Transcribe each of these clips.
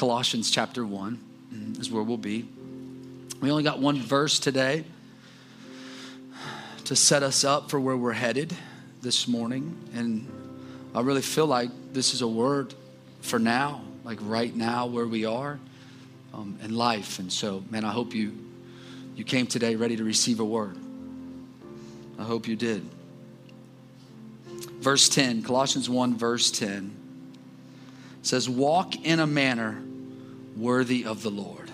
Colossians chapter 1 is where we'll be. We only got one verse today to set us up for where we're headed this morning. And I really feel like this is a word for now, like right now where we are um, in life. And so, man, I hope you you came today ready to receive a word. I hope you did. Verse 10, Colossians 1, verse 10 says, Walk in a manner worthy of the Lord.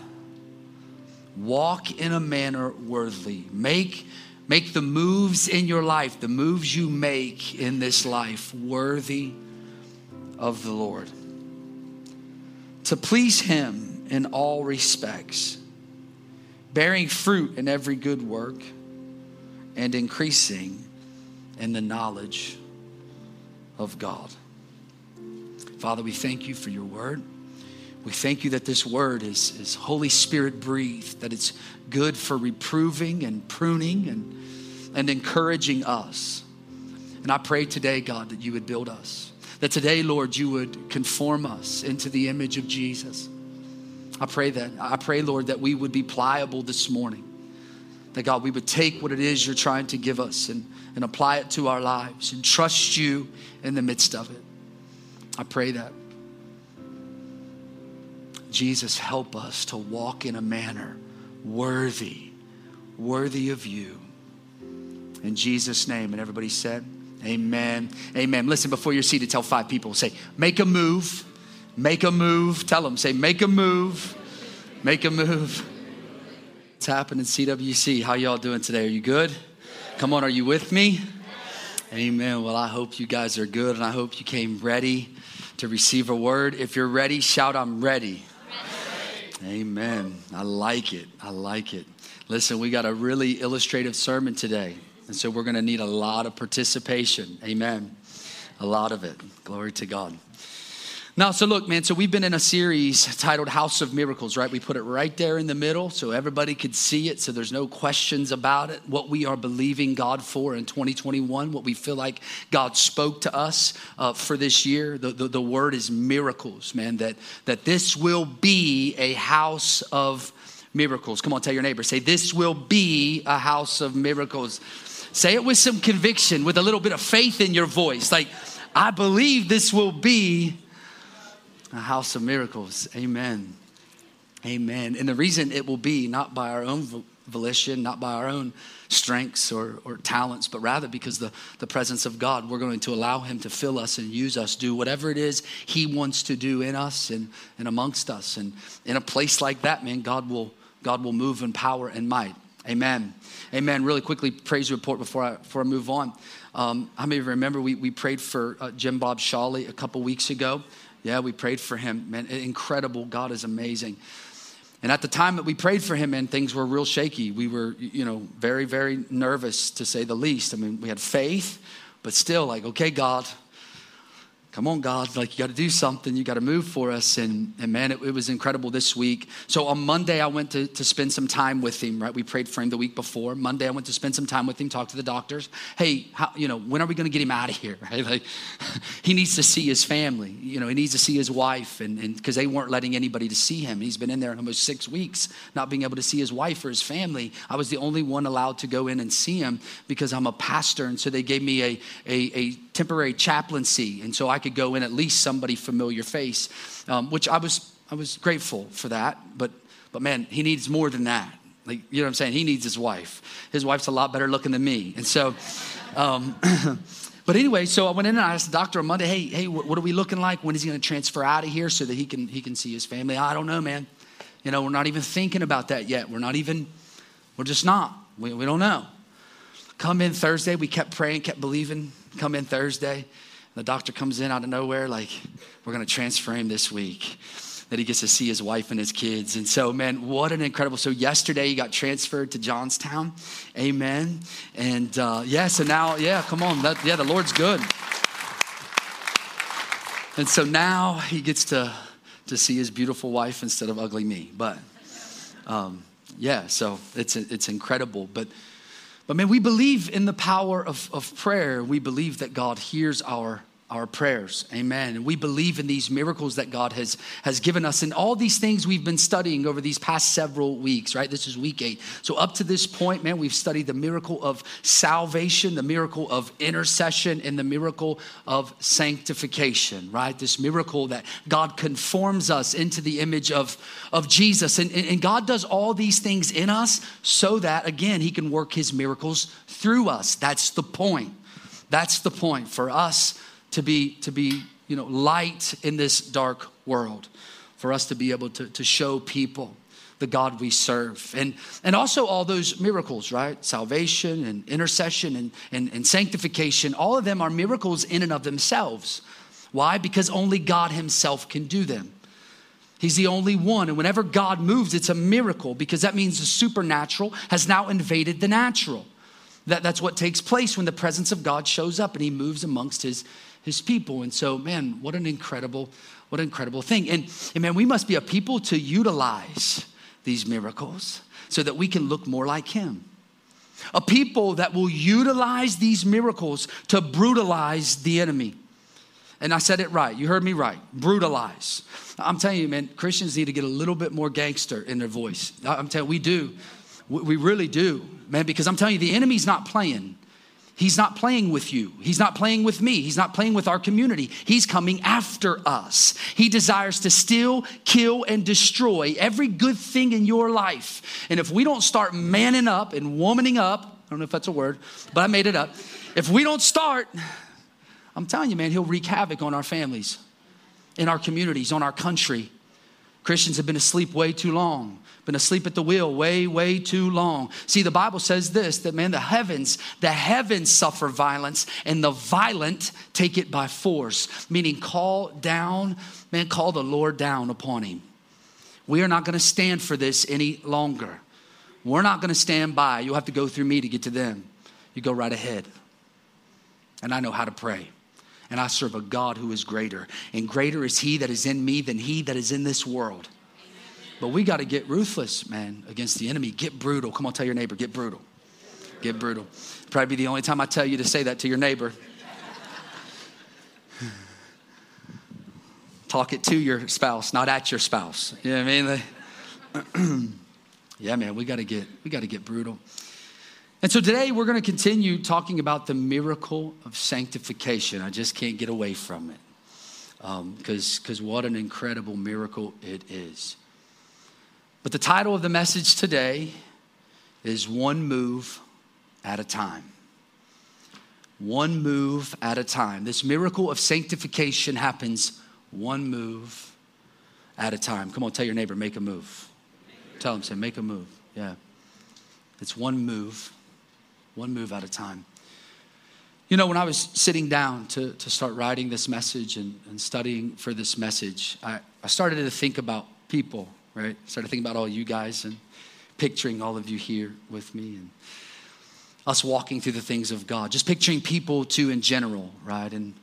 Walk in a manner worthy. Make, make the moves in your life, the moves you make in this life, worthy of the Lord. To please Him in all respects, bearing fruit in every good work, and increasing in the knowledge of God. Father, we thank you for your word. We thank you that this word is, is Holy Spirit breathed, that it's good for reproving and pruning and, and encouraging us. And I pray today, God, that you would build us. That today, Lord, you would conform us into the image of Jesus. I pray that. I pray, Lord, that we would be pliable this morning. That, God, we would take what it is you're trying to give us and, and apply it to our lives and trust you in the midst of it. I pray that. Jesus, help us to walk in a manner worthy, worthy of you. In Jesus' name. And everybody said, Amen. Amen. Listen, before you're seated, tell five people, say, make a move. Make a move. Tell them, say, make a move. Make a move. It's happening CWC. How y'all doing today? Are you good? Come on, are you with me? Amen. Well, I hope you guys are good and I hope you came ready to receive a word. If you're ready, shout, I'm ready. Amen. I like it. I like it. Listen, we got a really illustrative sermon today. And so we're going to need a lot of participation. Amen. A lot of it. Glory to God. Now, so look, man, so we've been in a series titled House of Miracles, right? We put it right there in the middle so everybody could see it, so there's no questions about it. What we are believing God for in 2021, what we feel like God spoke to us uh, for this year. The, the, the word is miracles, man, that, that this will be a house of miracles. Come on, tell your neighbor, say, This will be a house of miracles. Say it with some conviction, with a little bit of faith in your voice. Like, I believe this will be a house of miracles. Amen. Amen. And the reason it will be not by our own volition, not by our own strengths or, or talents, but rather because the, the presence of God, we're going to allow Him to fill us and use us, do whatever it is He wants to do in us and, and amongst us. And in a place like that, man, God will, God will move in power and might. Amen. Amen. Really quickly, praise report before I, before I move on. Um, how many of you remember we, we prayed for uh, Jim Bob Shawley a couple weeks ago? Yeah, we prayed for him. Man, incredible. God is amazing. And at the time that we prayed for him, and things were real shaky. We were, you know, very, very nervous to say the least. I mean, we had faith, but still, like, okay, God, come on, God, like you got to do something. You got to move for us. And, and man, it, it, was incredible this week. So on Monday, I went to, to spend some time with him, right? We prayed for him the week before. Monday, I went to spend some time with him, talk to the doctors. Hey, how, you know, when are we going to get him out of here, right? Like, he needs to see his family. You know, he needs to see his wife. And because they weren't letting anybody to see him. He's been in there almost six weeks, not being able to see his wife or his family. I was the only one allowed to go in and see him because I'm a pastor. And so they gave me a, a, a temporary chaplaincy. And so I could go in at least somebody familiar face, um, which I was, I was grateful for that. But, but man, he needs more than that. Like, you know what I'm saying? He needs his wife. His wife's a lot better looking than me. And so, um, but anyway, so I went in and I asked the doctor on Monday, hey, hey, what, are we looking like? When is he going to transfer out of here so that he can, he can see his family? I don't know, man. You know, we're not even thinking about that yet. We're not even, we're just not. We, we don't know. Come in Thursday, we kept praying, kept believing. Come in Thursday. The doctor comes in out of nowhere, like, we're going to transfer him this week. That he gets to see his wife and his kids. And so, man, what an incredible. So, yesterday he got transferred to Johnstown. Amen. And uh, yeah, so now, yeah, come on. That, yeah, the Lord's good. And so now he gets to, to see his beautiful wife instead of ugly me. But um, yeah, so it's, it's incredible. But but man, we believe in the power of, of prayer. We believe that God hears our our prayers. Amen. And we believe in these miracles that God has, has given us and all these things we've been studying over these past several weeks, right? This is week eight. So, up to this point, man, we've studied the miracle of salvation, the miracle of intercession, and the miracle of sanctification, right? This miracle that God conforms us into the image of, of Jesus. And, and God does all these things in us so that, again, He can work His miracles through us. That's the point. That's the point for us to be, to be you know, light in this dark world, for us to be able to, to show people the God we serve. And, and also all those miracles, right? Salvation and intercession and, and, and sanctification, all of them are miracles in and of themselves. Why? Because only God Himself can do them. He's the only one. And whenever God moves, it's a miracle because that means the supernatural has now invaded the natural. That, that's what takes place when the presence of God shows up and He moves amongst His, his people. And so, man, what an incredible, what an incredible thing. And, and man, we must be a people to utilize these miracles so that we can look more like him. A people that will utilize these miracles to brutalize the enemy. And I said it right. You heard me right. Brutalize. I'm telling you, man, Christians need to get a little bit more gangster in their voice. I'm telling you, we do. We really do, man, because I'm telling you, the enemy's not playing. He's not playing with you. He's not playing with me. He's not playing with our community. He's coming after us. He desires to steal, kill, and destroy every good thing in your life. And if we don't start manning up and womaning up, I don't know if that's a word, but I made it up. If we don't start, I'm telling you, man, he'll wreak havoc on our families, in our communities, on our country. Christians have been asleep way too long been asleep at the wheel way, way too long. See, the Bible says this that man, the heavens, the heavens suffer violence, and the violent take it by force, meaning call down, man, call the Lord down upon him. We are not going to stand for this any longer. We're not going to stand by. You'll have to go through me to get to them. You go right ahead. And I know how to pray. And I serve a God who is greater. And greater is He that is in me than He that is in this world. But we got to get ruthless, man, against the enemy. Get brutal. Come on, tell your neighbor, get brutal. Get brutal. Probably be the only time I tell you to say that to your neighbor. Talk it to your spouse, not at your spouse. You know what I mean? yeah, man, we got to get we got to get brutal. And so today we're going to continue talking about the miracle of sanctification. I just can't get away from it because um, because what an incredible miracle it is. But the title of the message today is One Move at a Time. One move at a time. This miracle of sanctification happens one move at a time. Come on, tell your neighbor, make a move. Tell them, say, make a move. Yeah. It's one move, one move at a time. You know, when I was sitting down to, to start writing this message and, and studying for this message, I, I started to think about people right? Started thinking about all you guys and picturing all of you here with me and us walking through the things of God. Just picturing people too in general, right? And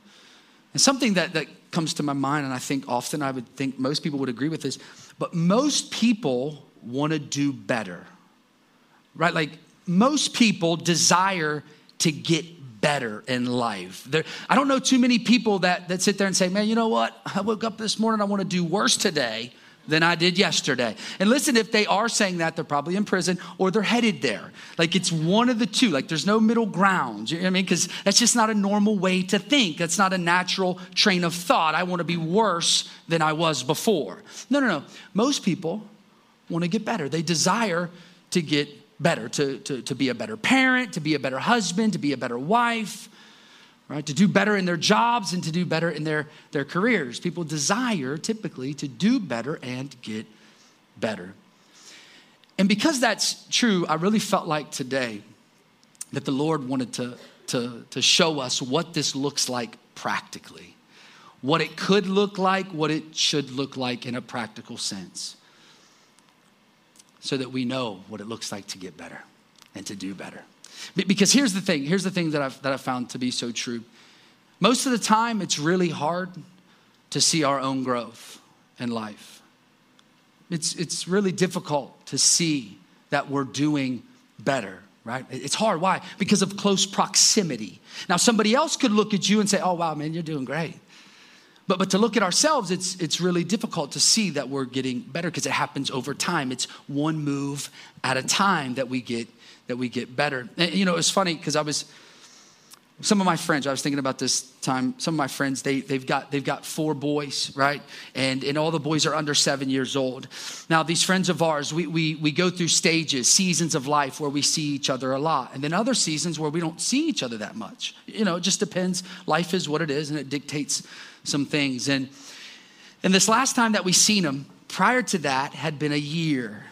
and something that, that comes to my mind, and I think often I would think most people would agree with this, but most people want to do better, right? Like most people desire to get better in life. There, I don't know too many people that, that sit there and say, man, you know what? I woke up this morning, I want to do worse today than I did yesterday. And listen, if they are saying that, they're probably in prison or they're headed there. Like it's one of the two. Like there's no middle ground. You know what I mean? Because that's just not a normal way to think. That's not a natural train of thought. I want to be worse than I was before. No, no, no. Most people want to get better. They desire to get better, to, to, to be a better parent, to be a better husband, to be a better wife right? To do better in their jobs and to do better in their, their careers. People desire typically to do better and get better. And because that's true, I really felt like today that the Lord wanted to, to, to show us what this looks like practically, what it could look like, what it should look like in a practical sense, so that we know what it looks like to get better and to do better. Because here's the thing here's the thing that I've, that I've found to be so true. Most of the time, it's really hard to see our own growth in life. It's, it's really difficult to see that we're doing better. right? It's hard. Why? Because of close proximity. Now, somebody else could look at you and say, oh, wow, man, you're doing great. But, but to look at ourselves, it's, it's really difficult to see that we're getting better because it happens over time. It's one move at a time that we get, that we get better. And, you know, it's funny because I was, some of my friends i was thinking about this time some of my friends they, they've got they've got four boys right? And and all the boys are under seven years old. Now these friends of ours we, we we go through stages seasons of life where we see each other a lot. And then other seasons where we don't see each other that much. You know it just depends. Life is what it is and it dictates some things. And and this last time that we seen them prior to that had been a year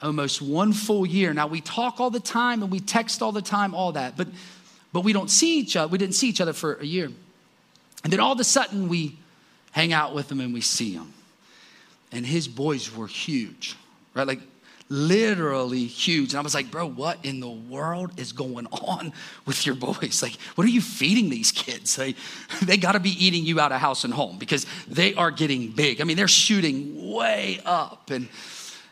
almost one full year now we talk all the time and we text all the time all that but but we don't see each other. We didn't see each other for a year. And then all of a sudden, we hang out with him and we see him. And his boys were huge, right? Like literally huge. And I was like, bro, what in the world is going on with your boys? Like, what are you feeding these kids? Like, they got to be eating you out of house and home because they are getting big. I mean, they're shooting way up. And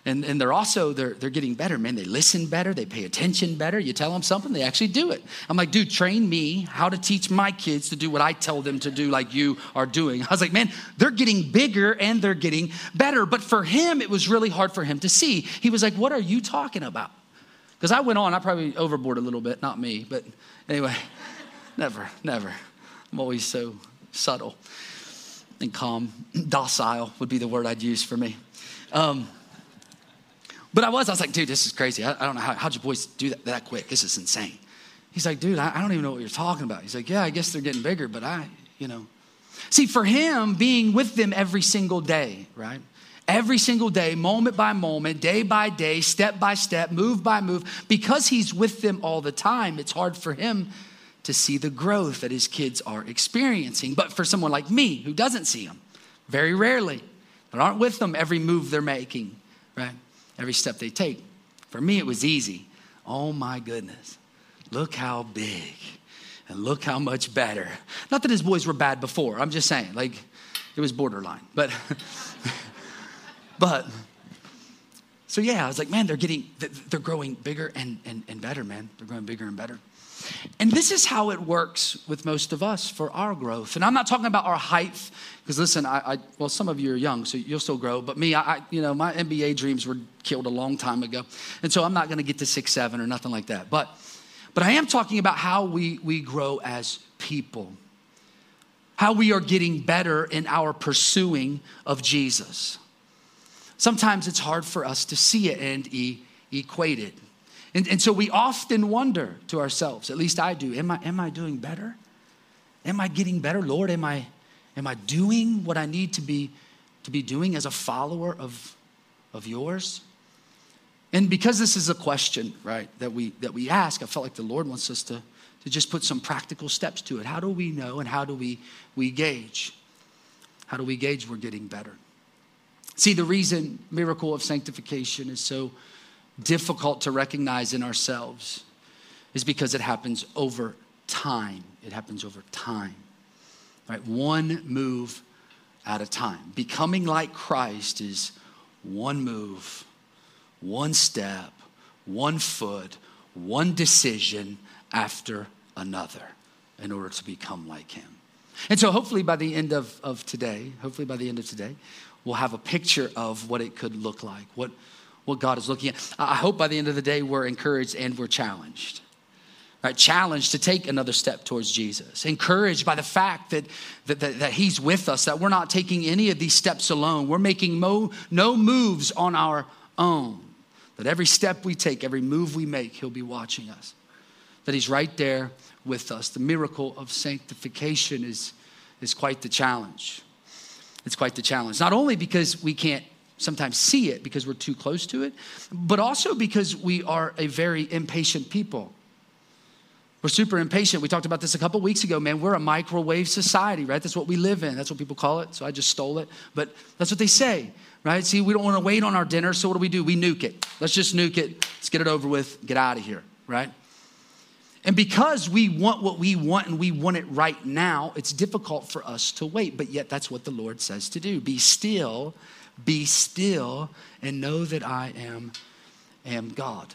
and, and they're also they're, they're getting better man. They listen better. They pay attention better. You tell them something they actually do it. I'm like dude train me how to teach my kids to do what i tell them to do like you are doing. I was like man they're getting bigger and they're getting better. But for him it was really hard for him to see. He was like what are you talking about? Because i went on i probably overboard a little bit not me but anyway never never. I'm always so subtle and calm. Docile would be the word i'd use for me. Um, but I was, I was like, dude, this is crazy. I, I don't know how, how'd your boys do that that quick? This is insane. He's like, dude, I, I don't even know what you're talking about. He's like, yeah, I guess they're getting bigger, but I, you know. See, for him, being with them every single day, right? Every single day, moment by moment, day by day, step by step, move by move, because he's with them all the time, it's hard for him to see the growth that his kids are experiencing. But for someone like me who doesn't see them, very rarely, that aren't with them every move they're making, right? Every step they take. For me, it was easy. Oh my goodness, look how big and look how much better. Not that his boys were bad before, I'm just saying, like, it was borderline. But, but, so yeah, I was like, man, they're getting, they're growing bigger and, and, and better, man. They're growing bigger and better. And this is how it works with most of us for our growth. And I'm not talking about our height, because listen, I, I, well, some of you are young, so you'll still grow. But me, I, you know, my NBA dreams were killed a long time ago, and so I'm not going to get to six seven or nothing like that. But, but I am talking about how we we grow as people, how we are getting better in our pursuing of Jesus. Sometimes it's hard for us to see it and e- equate it. And, and so we often wonder to ourselves, at least I do, am I, am I doing better? Am I getting better? Lord, am I, am I doing what I need to be, to be doing as a follower of, of yours? And because this is a question, right, that we, that we ask, I felt like the Lord wants us to, to just put some practical steps to it. How do we know and how do we, we gauge? How do we gauge we're getting better? See, the reason miracle of sanctification is so difficult to recognize in ourselves is because it happens over time. It happens over time. Right? One move at a time. Becoming like Christ is one move, one step, one foot, one decision after another in order to become like him. And so, hopefully, by the end of, of today, hopefully, by the end of today, we'll have a picture of what it could look like, what, what God is looking at. I hope by the end of the day we're encouraged and we're challenged. Right, challenged to take another step towards Jesus, encouraged by the fact that, that, that, that, He's with us, that we're not taking any of these steps alone. We're making mo, no moves on our own. That every step we take, every move we make, He'll be watching us. That He's right there with us. The miracle of sanctification is, is quite the challenge. It's quite the challenge. Not only because we can't sometimes see it because we're too close to it, but also because we are a very impatient people. We're super impatient. We talked about this a couple weeks ago, man. We're a microwave society, right? That's what we live in. That's what people call it. So I just stole it. But that's what they say, right? See, we don't want to wait on our dinner. So what do we do? We nuke it. Let's just nuke it. Let's get it over with. Get out of here, right? And because we want what we want and we want it right now, it's difficult for us to wait. But yet, that's what the Lord says to do be still be still and know that I am, am God.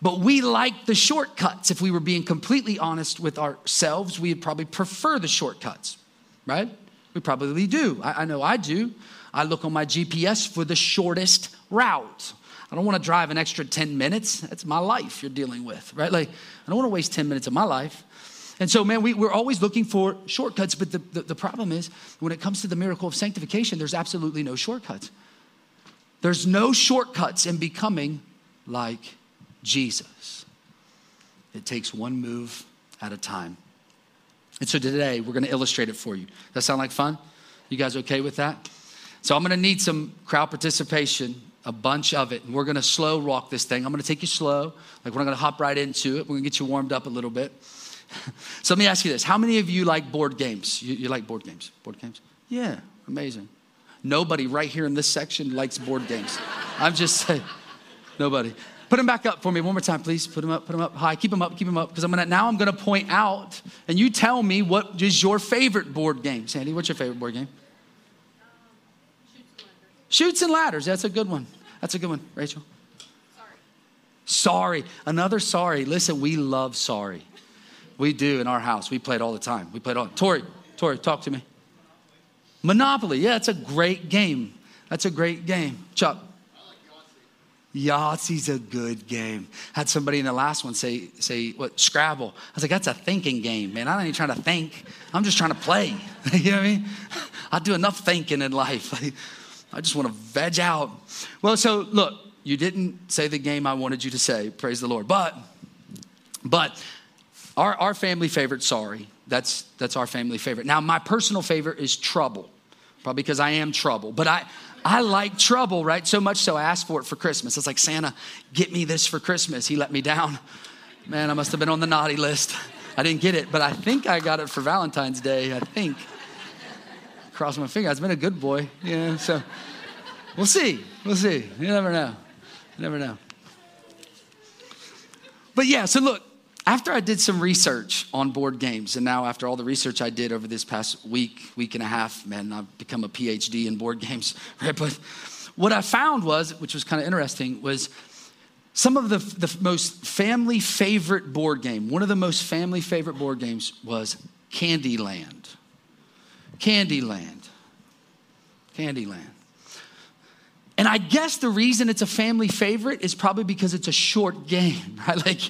But we like the shortcuts. If we were being completely honest with ourselves, we'd probably prefer the shortcuts, right? We probably do. I, I know I do. I look on my GPS for the shortest route. I don't want to drive an extra 10 minutes. That's my life you're dealing with, right? Like, I don't want to waste 10 minutes of my life. And so, man, we, we're always looking for shortcuts, but the, the, the problem is when it comes to the miracle of sanctification, there's absolutely no shortcuts. There's no shortcuts in becoming like Jesus. It takes one move at a time. And so today we're going to illustrate it for you. Does that sound like fun? You guys okay with that? So I'm going to need some crowd participation, a bunch of it. And we're going to slow walk this thing. I'm going to take you slow. Like we're not going to hop right into it. We're going to get you warmed up a little bit. so let me ask you this. How many of you like board games? You, you like board games? Board games? Yeah, amazing. Nobody right here in this section likes board games. I'm just saying, nobody. Put them back up for me one more time, please. Put them up, put them up high. Keep them up, keep them up. Because I'm gonna now I'm gonna point out, and you tell me what is your favorite board game. Sandy, what's your favorite board game? Chutes and ladders. That's a good one. That's a good one. Rachel. Sorry. Sorry. Another sorry. Listen, we love sorry. We do in our house. We play it all the time. We play it all. Tori, Tori, talk to me. Monopoly. Yeah, it's a great game. That's a great game. Chuck. Yahtzee's a good game. Had somebody in the last one say, say what, Scrabble. I was like, that's a thinking game, man. I'm not even trying to think. I'm just trying to play. you know what I mean? I do enough thinking in life. I just want to veg out. Well, so look, you didn't say the game I wanted you to say, praise the Lord. But, but our, our family favorite, sorry, that's, that's our family favorite. Now, my personal favorite is Trouble, probably because I am trouble. But I, I like trouble, right? So much so I asked for it for Christmas. It's like, Santa, get me this for Christmas. He let me down. Man, I must have been on the naughty list. I didn't get it, but I think I got it for Valentine's Day. I think. Cross my finger. I've been a good boy. Yeah, so we'll see. We'll see. You never know. You never know. But yeah, so look, after I did some research on board games, and now after all the research I did over this past week, week and a half, man, I've become a PhD in board games, right? But what I found was, which was kind of interesting, was some of the, the most family favorite board game, one of the most family favorite board games was Candyland. Candyland. Candyland. And I guess the reason it's a family favorite is probably because it's a short game, right? Like,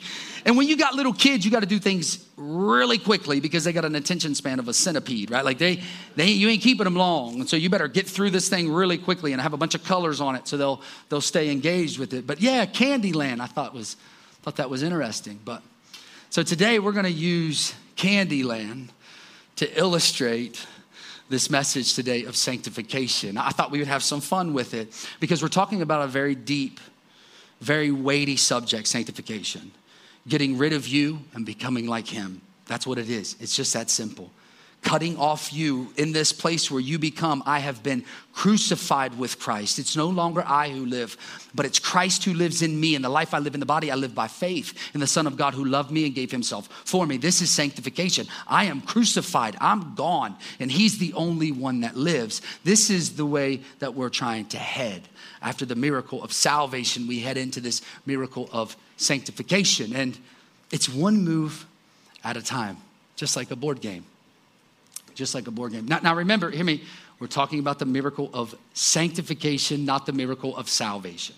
and when you got little kids, you got to do things really quickly because they got an attention span of a centipede, right? Like they, they, you ain't keeping them long, and so you better get through this thing really quickly and have a bunch of colors on it so they'll they'll stay engaged with it. But yeah, Candyland, I thought was thought that was interesting. But so today we're going to use Candyland to illustrate this message today of sanctification. I thought we would have some fun with it because we're talking about a very deep, very weighty subject sanctification. Getting rid of you and becoming like Him. That's what it is. It's just that simple cutting off you in this place where you become, I have been crucified with Christ. It's no longer I who live, but it's Christ who lives in me. And the life I live in the body, I live by faith in the Son of God who loved me and gave himself for me. This is sanctification. I am crucified, I'm gone, and he's the only one that lives. This is the way that we're trying to head. After the miracle of salvation, we head into this miracle of sanctification. And it's one move at a time, just like a board game just like a board game. Now, now remember, hear me, we're talking about the miracle of sanctification, not the miracle of salvation.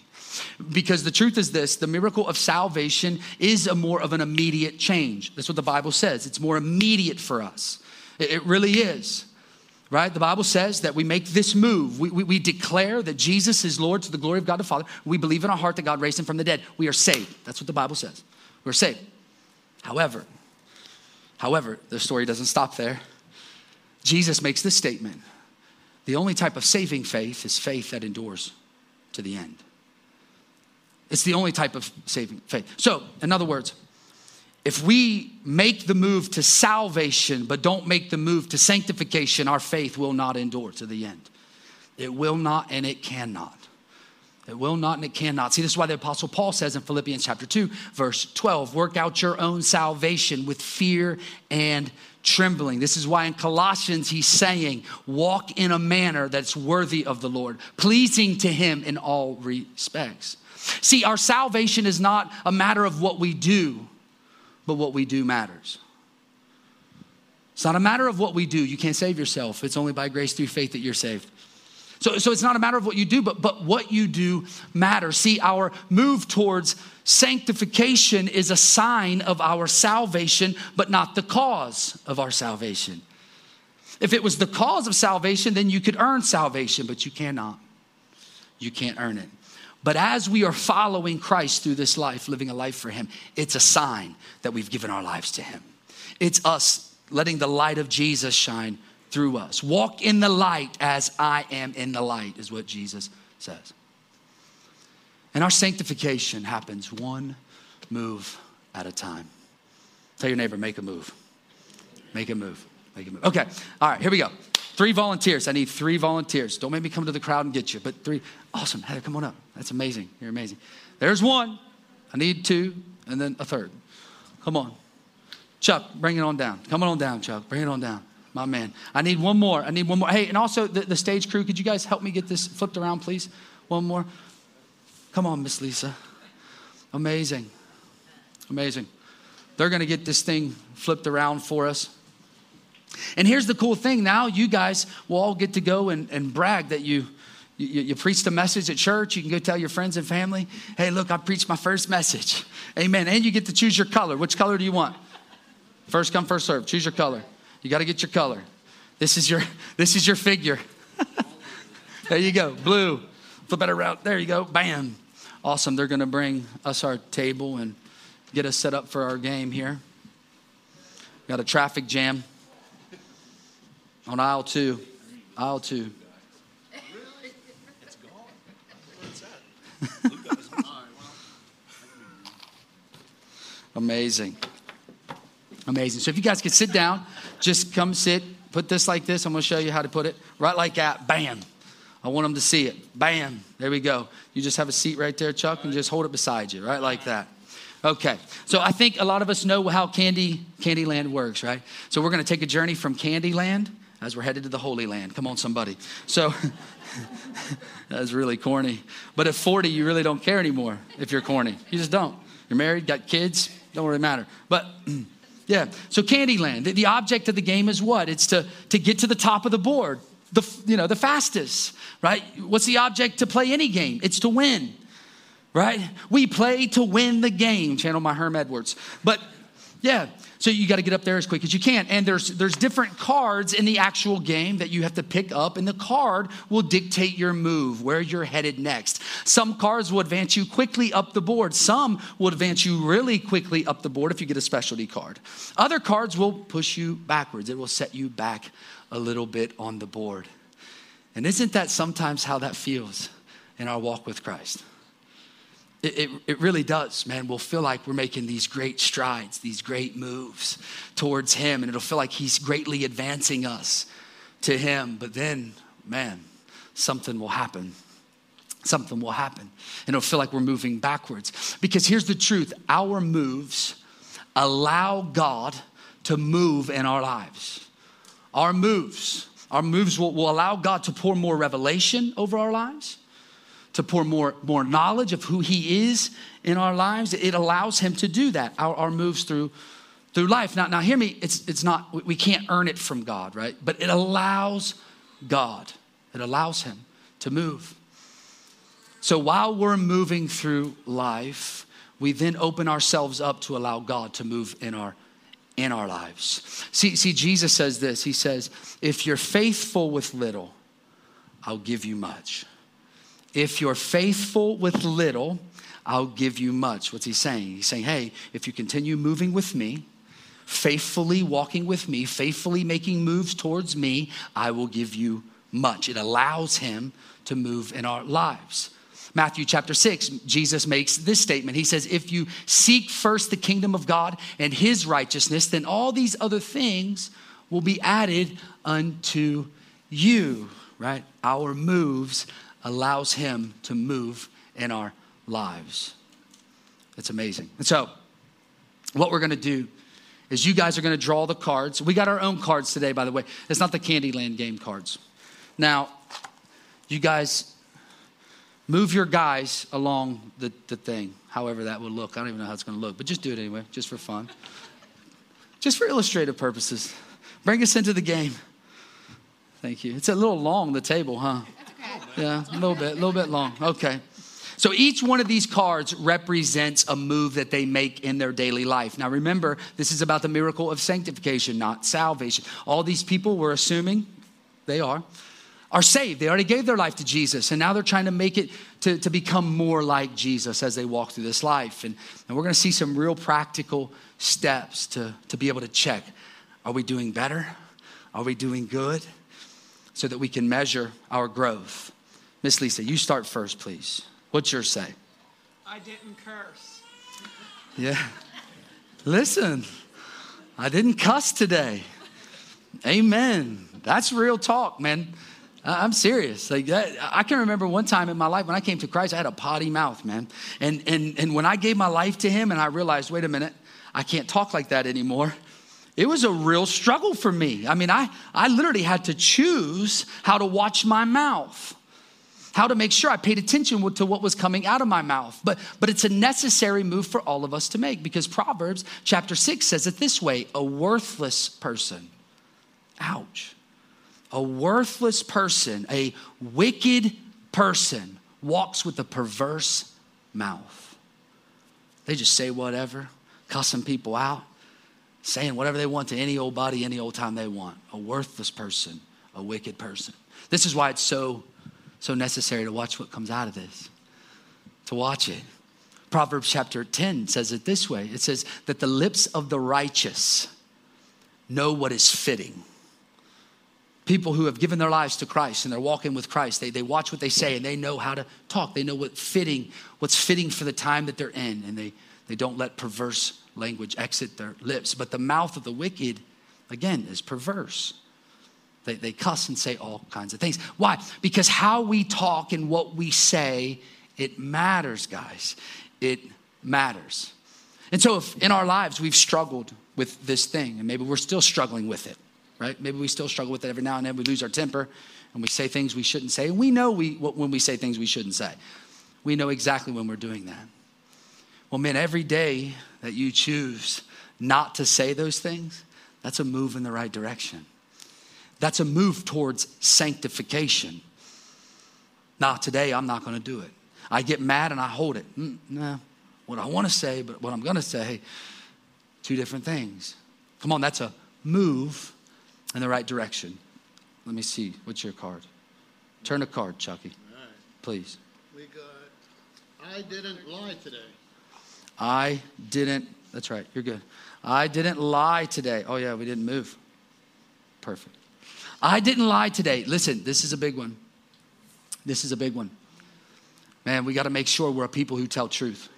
Because the truth is this the miracle of salvation is a more of an immediate change. That's what the Bible says. It's more immediate for us. It really is. Right? The Bible says that we make this move. We, we, we, declare that Jesus is Lord to the glory of God the Father. We believe in our heart that God raised him from the dead. We are saved. That's what the Bible says. We're saved. However, however, the story doesn't stop there. Jesus makes this statement the only type of saving faith is faith that endures to the end. It's the only type of saving faith. So, in other words, if we make the move to salvation but don't make the move to sanctification, our faith will not endure to the end. It will not and it cannot. It will not and it cannot. See, this is why the Apostle Paul says in Philippians chapter 2, verse 12, work out your own salvation with fear and trembling. This is why in Colossians he's saying, walk in a manner that's worthy of the Lord, pleasing to him in all respects. See, our salvation is not a matter of what we do, but what we do matters. It's not a matter of what we do. You can't save yourself. It's only by grace through faith that you're saved. So, so it's not a matter of what you do, but, but what you do matters. See, our move towards sanctification is a sign of our salvation, but not the cause of our salvation. If it was the cause of salvation, then you could earn salvation, but you cannot. You can't earn it. But as we are following Christ through this life, living a life for Him, it's a sign that we've given our lives to Him. It's us letting the light of Jesus shine through us. Walk in the light as I am in the light, is what Jesus says. And our sanctification happens one move at a time. Tell your neighbor, make a move. Make a move. Make a move. Okay, all right, here we go. Three volunteers. I need three volunteers. Don't make me come to the crowd and get you, but three. Awesome. Heather, come on up. That's amazing. You're amazing. There's one. I need two, and then a third. Come on. Chuck, bring it on down. Come on down, Chuck. Bring it on down my man. I need one more. I need one more. Hey, and also the, the stage crew, could you guys help me get this flipped around, please? One more. Come on, Miss Lisa. Amazing. Amazing. They're going to get this thing flipped around for us. And here's the cool thing now, you guys will all get to go and, and brag that you, you, you preached a message at church. You can go tell your friends and family, hey, look, I preached my first message. Amen. And you get to choose your color. Which color do you want? First come, first serve. Choose your color. You got to get your color. This is your this is your figure. there you go. Blue. Flip it around. There you go. Bam. Awesome. They're going to bring us our table and get us set up for our game here. Got a traffic jam on aisle two. Aisle two. Amazing. Amazing. So if you guys could sit down, just come sit, put this like this. I'm going to show you how to put it. Right like that. Bam. I want them to see it. Bam. There we go. You just have a seat right there, Chuck, and just hold it beside you, right like that. Okay. So I think a lot of us know how Candy Candyland works, right? So we're going to take a journey from Candyland as we're headed to the Holy Land. Come on, somebody. So that's really corny. But at 40, you really don't care anymore if you're corny. You just don't. You're married, got kids, don't really matter. But Yeah. So Candyland, the, the object of the game is what? It's to, to get to the top of the board, the, you know, the fastest, right? What's the object to play any game? It's to win, right? We play to win the game. Channel my Herm Edwards. But yeah, so you got to get up there as quick as you can. And there's there's different cards in the actual game that you have to pick up, and the card will dictate your move, where you're headed next. Some cards will advance you quickly up the board. Some will advance you really quickly up the board if you get a specialty card. Other cards will push you backwards. It will set you back a little bit on the board. And isn't that sometimes how that feels in our walk with Christ? It, it, it, really does, man. We'll feel like we're making these great strides, these great moves towards Him, and it'll feel like He's greatly advancing us to Him. But then, man, something will happen. Something will happen. And it'll feel like we're moving backwards. Because here's the truth our moves allow God to move in our lives. Our moves, our moves will, will allow God to pour more revelation over our lives to pour more, more knowledge of who He is in our lives. It allows Him to do that, our, our moves through, through life. Now, now, hear me, it's, it's not, we can't earn it from God, right? But it allows God, it allows Him to move. So while we're moving through life, we then open ourselves up to allow God to move in our in our lives. See, see, Jesus says this. He says, if you're faithful with little, I'll give you much. If you're faithful with little, I'll give you much. What's he saying? He's saying, hey, if you continue moving with me, faithfully walking with me, faithfully making moves towards me, I will give you much. It allows him to move in our lives. Matthew chapter 6, Jesus makes this statement. He says, If you seek first the kingdom of God and his righteousness, then all these other things will be added unto you, right? Our moves allows Him to move in our lives. It's amazing. And so, what we're gonna do is you guys are gonna draw the cards. We got our own cards today, by the way. It's not the Candyland game cards. Now, you guys move your guys along the, the thing, however that will look. I don't even know how it's gonna look, but just do it anyway, just for fun. Just for illustrative purposes. Bring us into the game. Thank you. It's a little long, the table, huh? Yeah, a little bit, a little bit long. Okay. So each one of these cards represents a move that they make in their daily life. Now remember, this is about the miracle of sanctification, not salvation. All these people, we're assuming, they are, are saved. They already gave their life to Jesus, and now they're trying to make it to, to become more like Jesus as they walk through this life. And, and we're going to see some real practical steps to, to be able to check are we doing better? Are we doing good? So that we can measure our growth. Miss Lisa, you start first, please. What's your say? I didn't curse. Yeah. Listen, I didn't cuss today. Amen. That's real talk, man. I'm serious. Like that, I can remember one time in my life when I came to Christ, I had a potty mouth, man. And and and when I gave my life to Him, and I realized, wait a minute, I can't talk like that anymore. It was a real struggle for me. I mean, I I literally had to choose how to watch my mouth how to make sure I paid attention to what was coming out of my mouth. But, but it's a necessary move for all of us to make because Proverbs chapter 6 says it this way a worthless person, ouch, a worthless person, a wicked person walks with a perverse mouth. They just say whatever, cussing people out, saying whatever they want to any old body, any old time they want. A worthless person, a wicked person. This is why it's so so necessary to watch what comes out of this, to watch it. Proverbs chapter 10 says it this way it says that the lips of the righteous know what is fitting. People who have given their lives to Christ and they're walking with Christ, they, they watch what they say and they know how to talk. They know what fitting, what's fitting for the time that they're in, and they, they don't let perverse language exit their lips. But the mouth of the wicked, again, is perverse. They, they cuss and say all kinds of things. Why? Because how we talk and what we say, it matters, guys. It matters. And so, if in our lives we've struggled with this thing, and maybe we're still struggling with it, right? Maybe we still struggle with it every now and then. We lose our temper and we say things we shouldn't say. And we know we, when we say things we shouldn't say, we know exactly when we're doing that. Well, man, every day that you choose not to say those things, that's a move in the right direction. That's a move towards sanctification. Now, today I'm not going to do it. I get mad and I hold it. Mm, no, what I want to say, but what I'm going to say, two different things. Come on, that's a move in the right direction. Let me see. What's your card? Turn a card, Chucky. Please. We got, I didn't lie today. I didn't, that's right, you're good. I didn't lie today. Oh, yeah, we didn't move. Perfect. I didn't lie today. Listen, this is a big one. This is a big one. Man, we got to make sure we're people who tell truth.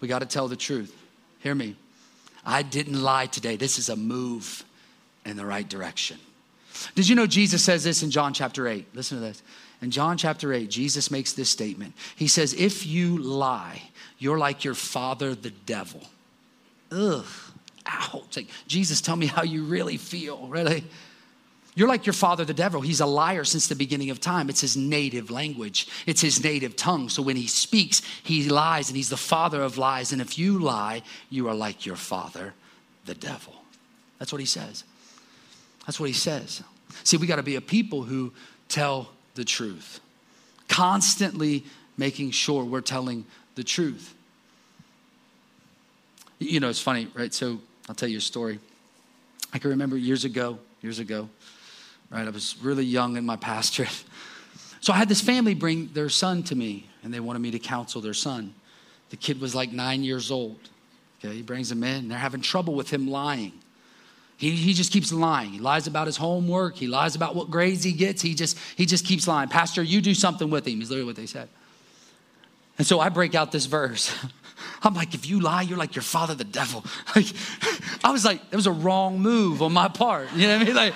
We got to tell the truth. Hear me. I didn't lie today. This is a move in the right direction. Did you know Jesus says this in John chapter 8? Listen to this. In John chapter 8, Jesus makes this statement. He says, If you lie, you're like your father, the devil. Ugh, ouch. Like, Jesus, tell me how you really feel, really. You're like your father, the devil. He's a liar since the beginning of time. It's his native language, it's his native tongue. So when he speaks, he lies, and he's the father of lies. And if you lie, you are like your father, the devil. That's what he says. That's what he says. See, we got to be a people who tell the truth, constantly making sure we're telling the truth. You know, it's funny, right? So I'll tell you a story. I can remember years ago, years ago, right? I was really young in my pastorate. So I had this family bring their son to me, and they wanted me to counsel their son. The kid was like nine years old. Okay, he brings him in, and they're having trouble with him lying. He, he just keeps lying. He lies about his homework. He lies about what grades he gets. He just, he just keeps lying. Pastor, you do something with him, is literally what they said. And so I break out this verse. I'm like, if you lie, you're like your father, the devil. Like, I was like, it was a wrong move on my part. You know what I mean? Like,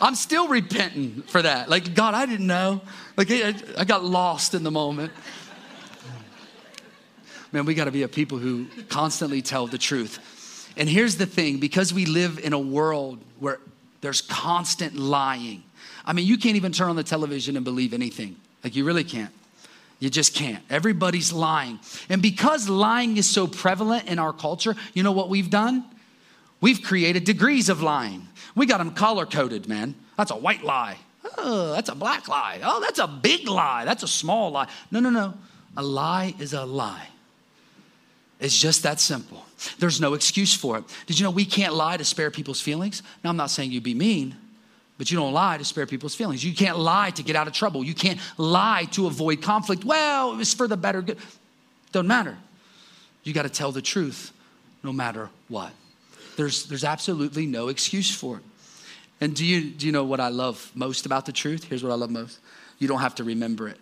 I'm still repenting for that. Like, God, I didn't know. Like, I, I got lost in the moment. Man, we got to be a people who constantly tell the truth. And here's the thing because we live in a world where there's constant lying. I mean, you can't even turn on the television and believe anything. Like, you really can't. You just can't. Everybody's lying. And because lying is so prevalent in our culture, you know what we've done? We've created degrees of lying. We got them color coded, man. That's a white lie. Oh, that's a black lie. Oh, that's a big lie. That's a small lie. No, no, no. A lie is a lie. It's just that simple. There's no excuse for it. Did you know we can't lie to spare people's feelings? Now, I'm not saying you be mean, but you don't lie to spare people's feelings. You can't lie to get out of trouble. You can't lie to avoid conflict. Well, it was for the better good. Doesn't matter. You got to tell the truth no matter what. There's, there's absolutely no excuse for it. And do you, do you know what I love most about the truth? Here's what I love most you don't have to remember it.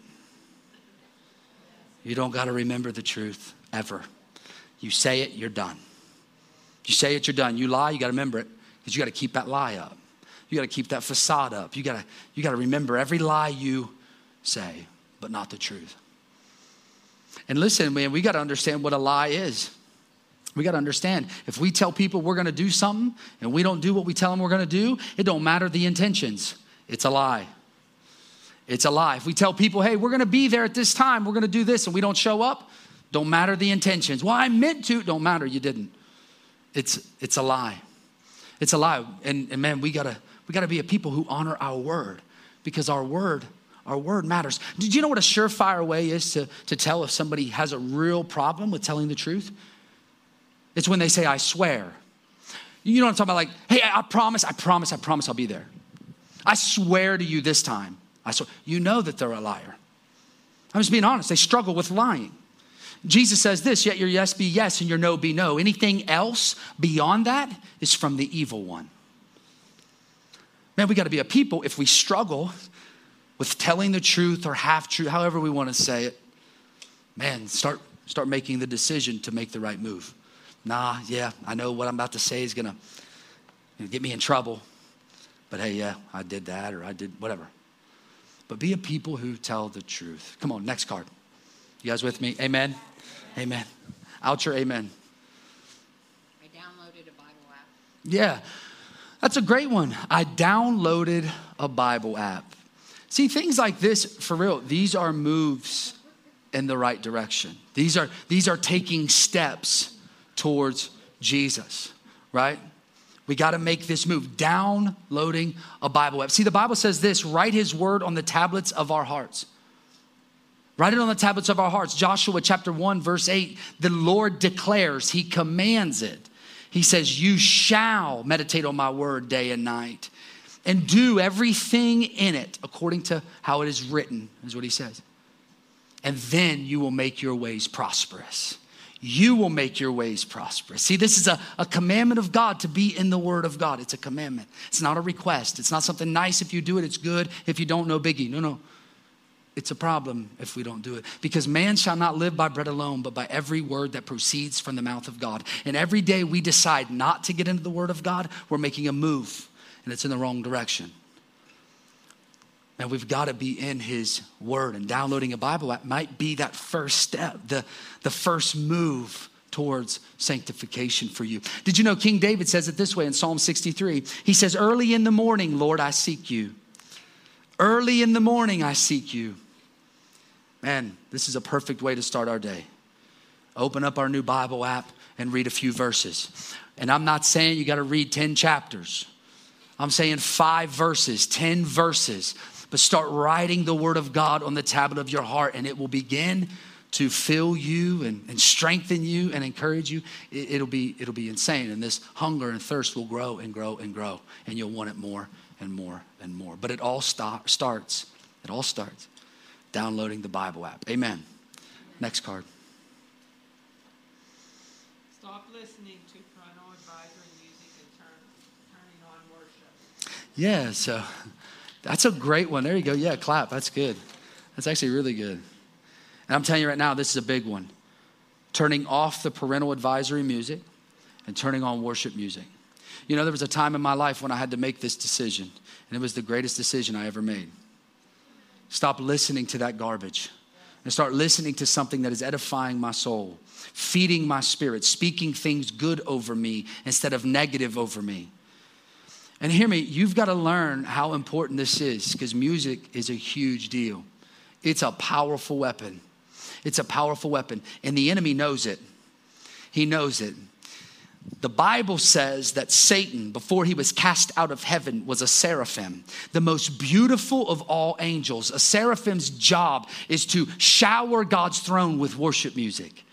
You don't got to remember the truth ever. You say it, you're done. You say it, you're done. You lie, you got to remember it because you got to keep that lie up. You got to keep that facade up. You got to you got to remember every lie you say, but not the truth. And listen, man, we got to understand what a lie is. We got to understand if we tell people we're going to do something and we don't do what we tell them we're going to do, it don't matter the intentions. It's a lie. It's a lie. If we tell people, "Hey, we're going to be there at this time, we're going to do this," and we don't show up, don't matter the intentions. Well, I meant to, don't matter, you didn't. It's it's a lie. It's a lie. And, and man, we got to we got to be a people who honor our word because our word our word matters. Did you know what a surefire way is to, to tell if somebody has a real problem with telling the truth? It's when they say, I swear. You know what I'm talking about? Like, hey, I promise, I promise, I promise I'll be there. I swear to you this time. I swear. You know that they're a liar. I'm just being honest. They struggle with lying. Jesus says this, yet your yes be yes and your no be no. Anything else beyond that is from the evil one. Man, we got to be a people if we struggle with telling the truth or half truth, however we want to say it. Man, start start making the decision to make the right move nah, yeah, I know what I'm about to say is going to get me in trouble. But hey, yeah, I did that or I did whatever. But be a people who tell the truth. Come on, next card. You guys with me? Amen. Amen. Out your amen. I downloaded a Bible app. Yeah, that's a great one. I downloaded a Bible app. See, things like this, for real, these are moves in the right direction. These are, these are taking steps towards Jesus, right? We got to make this move. Downloading a Bible app. See, the Bible says this write his word on the tablets of our hearts. Write it on the tablets of our hearts. Joshua chapter 1, verse 8 the Lord declares, he commands it. He says, You shall meditate on my word day and night and do everything in it according to how it is written, is what he says. And then you will make your ways prosperous you will make your ways prosperous. See, this is a, a commandment of God to be in the Word of God. It's a commandment. It's not a request. It's not something nice. If you do it, it's good. If you don't, no biggie. No, no. It's a problem if we don't do it. Because man shall not live by bread alone, but by every word that proceeds from the mouth of God. And every day we decide not to get into the Word of God, we're making a move, and it's in the wrong direction. And we've got to be in His Word. And downloading a Bible app might be that first step, the, the first move towards sanctification for you. Did you know King David says it this way in Psalm 63? He says, Early in the morning, Lord, I seek you. Early in the morning, I seek you. Man, this is a perfect way to start our day. Open up our new Bible app and read a few verses. And I'm not saying you got to read 10 chapters. I'm saying five verses, 10 verses but start writing the word of God on the tablet of your heart, and it will begin to fill you and, and strengthen you and encourage you. It, will be, it'll be insane. And this hunger and thirst will grow and grow and grow, and you'll want it more and more and more. But it all stop, starts, it all starts downloading the Bible app. Amen. Next card. Stop listening to parental advisory music and turn, turning on worship. Yeah, so that's a great one. There you go. Yeah, clap. That's good. That's actually really good. And I'm telling you right now, this is a big one. Turning off the parental advisory music and turning on worship music. You know, there was a time in my life when I had to make this decision, and it was the greatest decision I ever made. Stop listening to that garbage and start listening to something that is edifying my soul, feeding my spirit, speaking things good over me instead of negative over me. And hear me, you've got to learn how important this is because music is a huge deal. It's a powerful weapon. It's a powerful weapon, and the enemy knows it. He knows it. The Bible says that Satan, before he was cast out of heaven, was a seraphim, the most beautiful of all angels. A seraphim's job is to shower God's throne with worship music.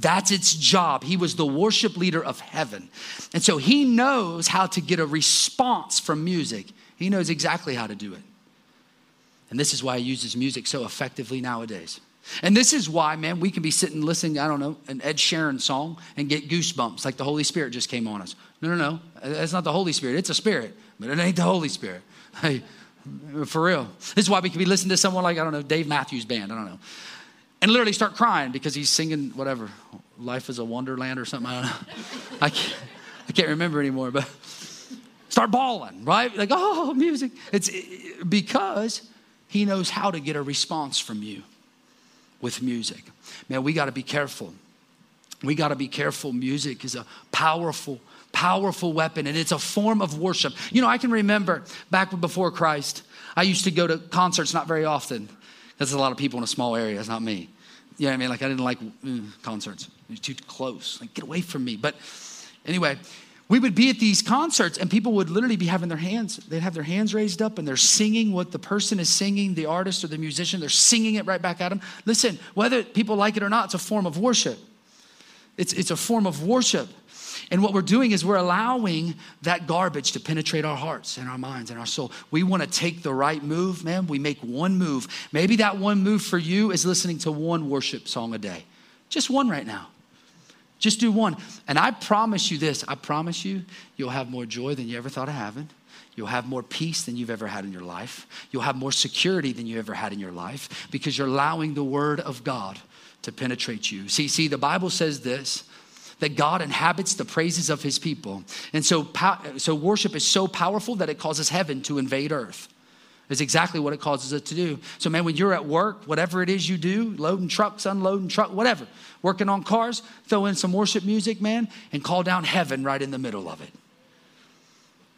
That's its job. He was the worship leader of heaven. And so he knows how to get a response from music. He knows exactly how to do it. And this is why he uses music so effectively nowadays. And this is why, man, we can be sitting listening, I don't know, an Ed Sheeran song and get goosebumps like the Holy Spirit just came on us. No, no, no. That's not the Holy Spirit. It's a spirit, but it ain't the Holy Spirit. Hey, for real. This is why we can be listening to someone like, I don't know, Dave Matthews Band. I don't know. And literally start crying because he's singing whatever, Life is a Wonderland or something. I don't know. I can't, I can't remember anymore, but start bawling, right? Like, oh, music. It's because he knows how to get a response from you with music. Man, we got to be careful. We got to be careful. Music is a powerful, powerful weapon, and it's a form of worship. You know, I can remember back before Christ, I used to go to concerts not very often. That's a lot of people in a small area. It's not me. You know what I mean? Like, I didn't like mm, concerts. It was too close. Like, get away from me. But anyway, we would be at these concerts and people would literally be having their hands they'd have their hands raised up and they're singing what the person is singing the artist or the musician they're singing it right back at them listen whether people like it or not it's a form of worship it's, it's a form of worship and what we're doing is we're allowing that garbage to penetrate our hearts and our minds and our soul. We want to take the right move, man. We make one move. Maybe that one move for you is listening to one worship song a day. Just one right now. Just do one. And I promise you this I promise you, you'll have more joy than you ever thought of having. You'll have more peace than you've ever had in your life. You'll have more security than you ever had in your life because you're allowing the word of God to penetrate you. See, see, the Bible says this that God inhabits the praises of his people. And so, so worship is so powerful that it causes heaven to invade earth is exactly what it causes it to do. So, man, when you're at work, whatever it is you do, loading trucks, unloading truck, whatever, working on cars, throw in some worship music, man, and call down heaven right in the middle of it.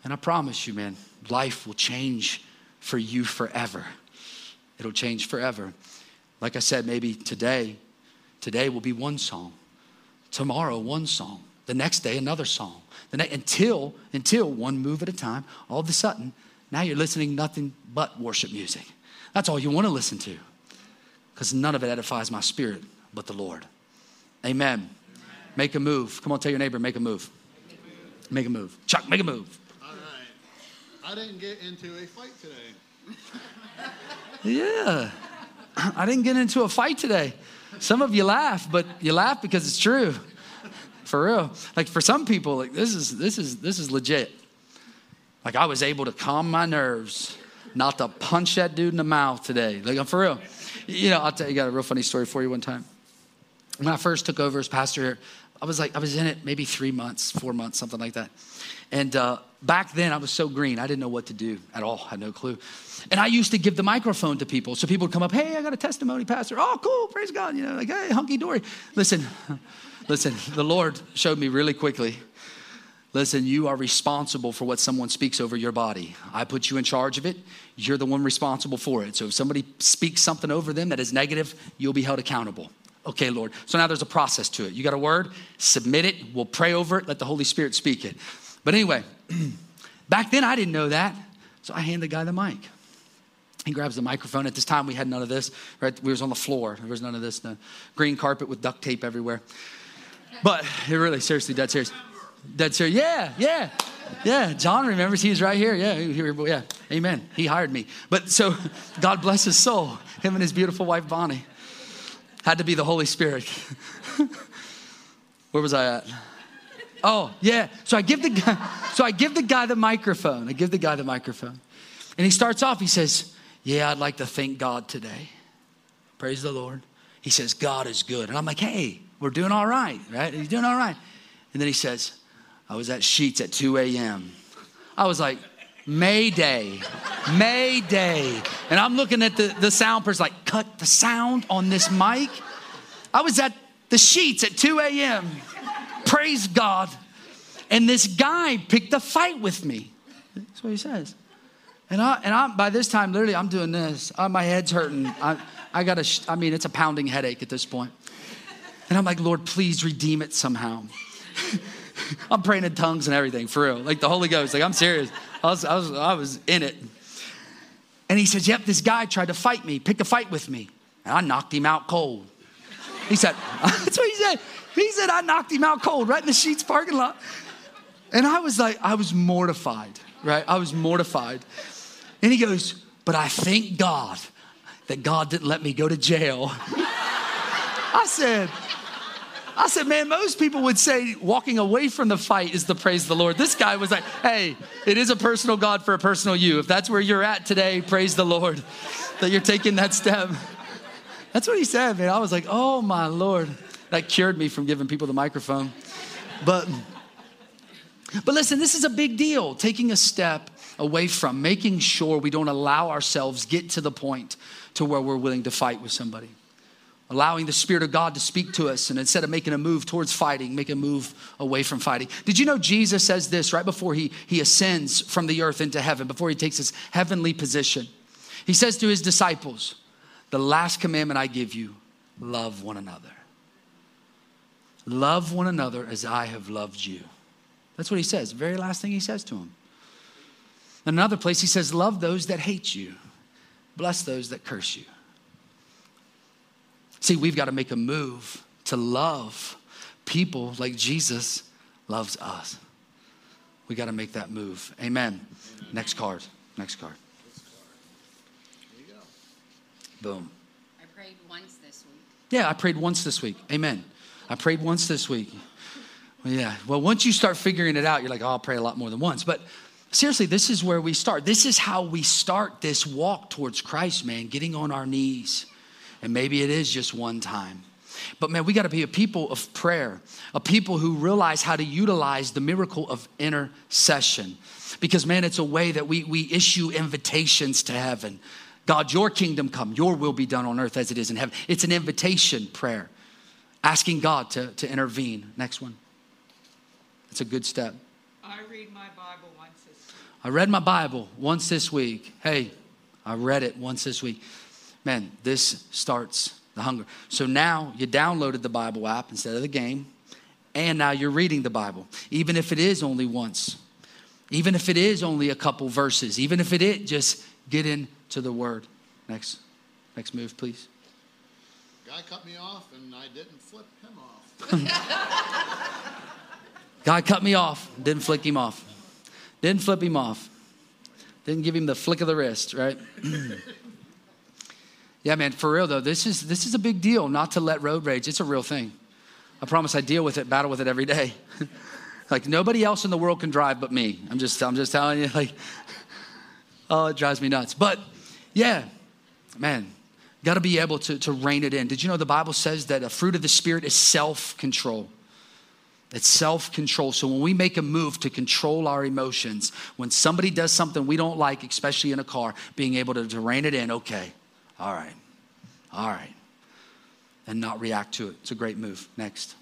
And I promise you, man, life will change for you forever. It'll change forever. Like I said, maybe today, today will be one song. Tomorrow, one song. The next day, another song. Next, until, until one move at a time, all of a sudden, now you're listening nothing but worship music. That's all you want to listen to because none of it edifies my spirit but the Lord. Amen. Amen. Make a move. Come on, tell your neighbor, make a move. Make a move. Chuck, make a move. All right. I didn't get into a fight today. yeah. I didn't get into a fight today. Some of you laugh, but you laugh because it's true. For real. Like for some people, like this is this is this is legit. Like I was able to calm my nerves, not to punch that dude in the mouth today. Like I'm for real. You know, I'll tell you, got a real funny story for you one time. When I first took over as pastor, here, I was like, I was in it maybe three months, four months, something like that. And uh, back then, I was so green, I didn't know what to do at all. I had no clue. And I used to give the microphone to people. So people would come up, hey, I got a testimony, Pastor. Oh, cool, praise God. You know, like, hey, hunky dory. Listen, listen, the Lord showed me really quickly Listen, you are responsible for what someone speaks over your body. I put you in charge of it. You're the one responsible for it. So if somebody speaks something over them that is negative, you'll be held accountable. Okay, Lord. So now there's a process to it. You got a word, submit it, we'll pray over it, let the Holy Spirit speak it. But anyway, back then I didn't know that. So I hand the guy the mic. He grabs the microphone. At this time, we had none of this, right? We was on the floor. There was none of this. No green carpet with duct tape everywhere. But it really, seriously, dead serious. Dead serious. Yeah, yeah, yeah. John remembers. He's right here. Yeah, yeah. Amen. He hired me. But so, God bless his soul. Him and his beautiful wife Bonnie. Had to be the Holy Spirit. Where was I at? Oh, yeah. So I give the guy, so I give the guy the microphone. I give the guy the microphone. And he starts off, he says, Yeah, I'd like to thank God today. Praise the Lord. He says, God is good. And I'm like, hey, we're doing all right, right? He's doing all right. And then he says, I was at Sheetz at 2 a.m. I was like, Mayday, Mayday. And I'm looking at the, the sound person, like, cut the sound on this mic. I was at the Sheetz at 2 a.m. Praise God. And this guy picked a fight with me. That's what he says. And I, and I, by this time, literally, I'm doing this. Uh, my head's hurting. I, I got a, I mean, it's a pounding headache at this point. And I'm like, Lord, please redeem it somehow. I'm praying in tongues and everything, for real. Like the Holy Ghost, like I'm serious. I was, I was, I was in it. And he says, Yep, this guy tried to fight me, pick a fight with me. And I knocked him out cold. He said, That's what he said. He said, I knocked him out cold right in the Sheetz parking lot. And I was like, I was mortified, right? I was mortified. And he goes, But I thank God that God didn't let me go to jail. I said, I said, man, most people would say walking away from the fight is the praise the Lord. This guy was like, hey, it is a personal God for a personal you. If that's where you're at today, praise the Lord that you're taking that step. That's what he said, man. I was like, oh my Lord. That cured me from giving people the microphone. But but listen, this is a big deal. Taking a step away from making sure we don't allow ourselves get to the point to where we're willing to fight with somebody allowing the Spirit of God to speak to us, and instead of making a move towards fighting, make a move away from fighting. Did you know Jesus says this right before he, he ascends from the earth into heaven, before he takes his heavenly position? He says to his disciples, The last commandment I give you, love one another. Love one another as I have loved you. That's what he says, very last thing he says to. In another place, he says, Love those that hate you, bless those that curse you. See, we've got to make a move to love people like Jesus loves us. We got to make that move. Amen. Amen. Next card. Next card. Boom. I prayed once this week. Yeah, I prayed once this week. Amen. I prayed once this week. Yeah. Well, once you start figuring it out, you're like, oh, I'll pray a lot more than once. But seriously, this is where we start. This is how we start this walk towards Christ, man, getting on our knees and maybe it is just one time. But man, we got to be a people of prayer, a people who realize how to utilize the miracle of intercession. Because, man, it's a way that we, we issue invitations to heaven. God, your kingdom come, your will be done on earth as it is in heaven. It's an invitation prayer, asking God to, to intervene. Next one. That's a good step. I read my Bible once this week. I read my Bible once this week. Hey, I read it once this week man, this starts the hunger. So now you downloaded the Bible app instead of the game, and now you're reading the Bible, even if it is only once, even if it is only a couple verses, even if it is just get into the Word. Next, next move, please. Guy cut me off, and I didn't flip him off. Guy cut me off, didn't flick him off, didn't flip him off, didn't give him the flick of the wrist, right? Yeah, man, for real though, this is this is a big deal not to let road rage. It's a real thing. I promise I deal with it, battle with it every day. like nobody else in the world can drive but me. I'm just I'm just telling you, like, oh, it drives me nuts. But yeah, man, got to be able to, to rein it in. Did you know the Bible says that a fruit of the Spirit is self control? It's self control. So when we make a move to control our emotions, when somebody does something we don't like, especially in a car, being able to, to rein it in, okay, all right. All right. And not react to it. It's a great move. Next.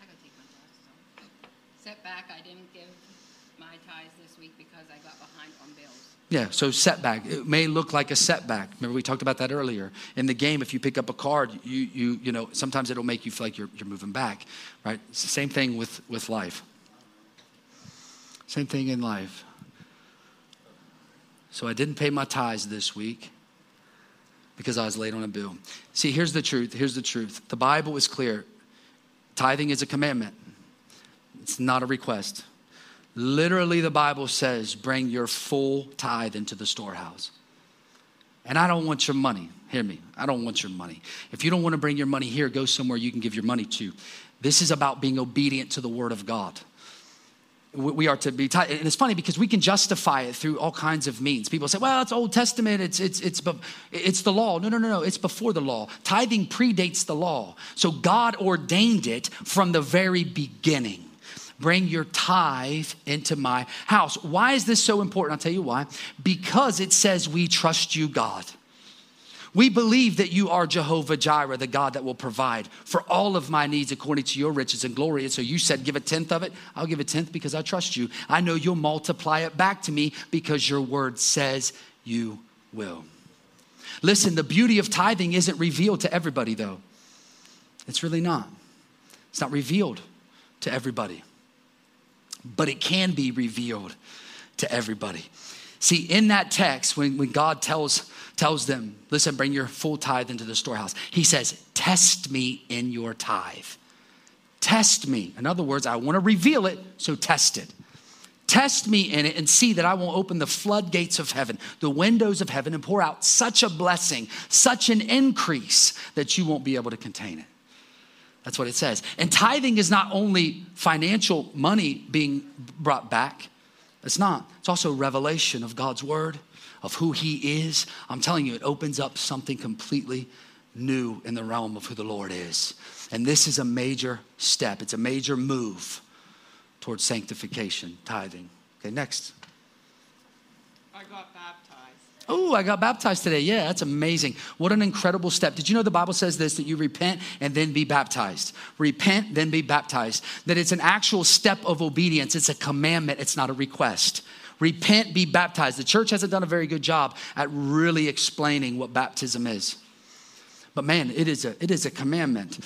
I gotta take my glasses Setback, I didn't give my tithes this week because I got behind on bills. Yeah, so setback. It may look like a setback. Remember we talked about that earlier. In the game, if you pick up a card, you you you know, sometimes it'll make you feel like you're you're moving back. Right? It's the same thing with, with life. Same thing in life. So I didn't pay my tithes this week because I was late on a bill. See, here's the truth. Here's the truth. The Bible is clear. Tithing is a commandment, it's not a request. Literally, the Bible says, bring your full tithe into the storehouse. And I don't want your money. Hear me. I don't want your money. If you don't want to bring your money here, go somewhere you can give your money to. This is about being obedient to the word of God. we are to be tithe. And it's funny because we can justify it through all kinds of means. People say, well, it's Old Testament, it's, it's, it's, it's the law. No, no, no, no, it's before the law. Tithing predates the law. So God ordained it from the very beginning. Bring your tithe into my house. Why is this so important? I'll tell you why. Because it says we trust you, God. We believe that you are Jehovah Jireh, the God that will provide for all of my needs according to your riches and glory. And so you said, give a tenth of it. I'll give a tenth because I trust you. I know you'll multiply it back to me because your word says you will. Listen, the beauty of tithing isn't revealed to everybody, though. It's really not. It's not revealed to everybody, but it can be revealed to everybody. See, in that text, when, when God tells, tells them, listen, bring your full tithe into the storehouse, he says, test me in your tithe. Test me. In other words, I want to reveal it, so test it. Test me in it and see that I won't open the floodgates of heaven, the windows of heaven, and pour out such a blessing, such an increase that you won't be able to contain it. That's what it says. And tithing is not only financial money being brought back, it's not. It's also revelation of God's word, of who He is. I'm telling you, it opens up something completely new in the realm of who the Lord is. And this is a major step, it's a major move towards sanctification, tithing. Okay, next. I got baptized. Oh, I got baptized today. Yeah, that's amazing. What an incredible step. Did you know the Bible says this that you repent and then be baptized? Repent, then be baptized. That it's an actual step of obedience, it's a commandment, it's not a request. Repent, be baptized. The church hasn't done a very good job at really explaining what baptism is. But man, it is a it is a commandment.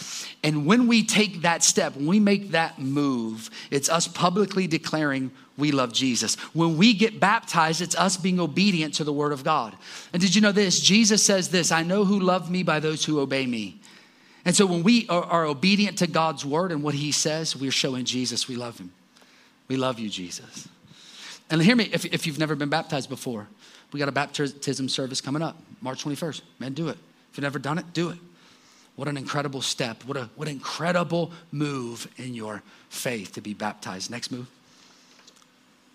And when we take that step, when we make that move, it's us publicly declaring we love Jesus. When we get baptized, it's us being obedient to the word of God. And did you know this? Jesus says this, I know who love me by those who obey me. And so when we are, are obedient to God's word and what he says, we're showing Jesus we love him. We love you, Jesus. And hear me, if, if you've never been baptized before, we got a baptism service coming up, March 21st. Man, do it. If you've never done it, do it. What an incredible step. What a what an incredible move in your faith to be baptized. Next move.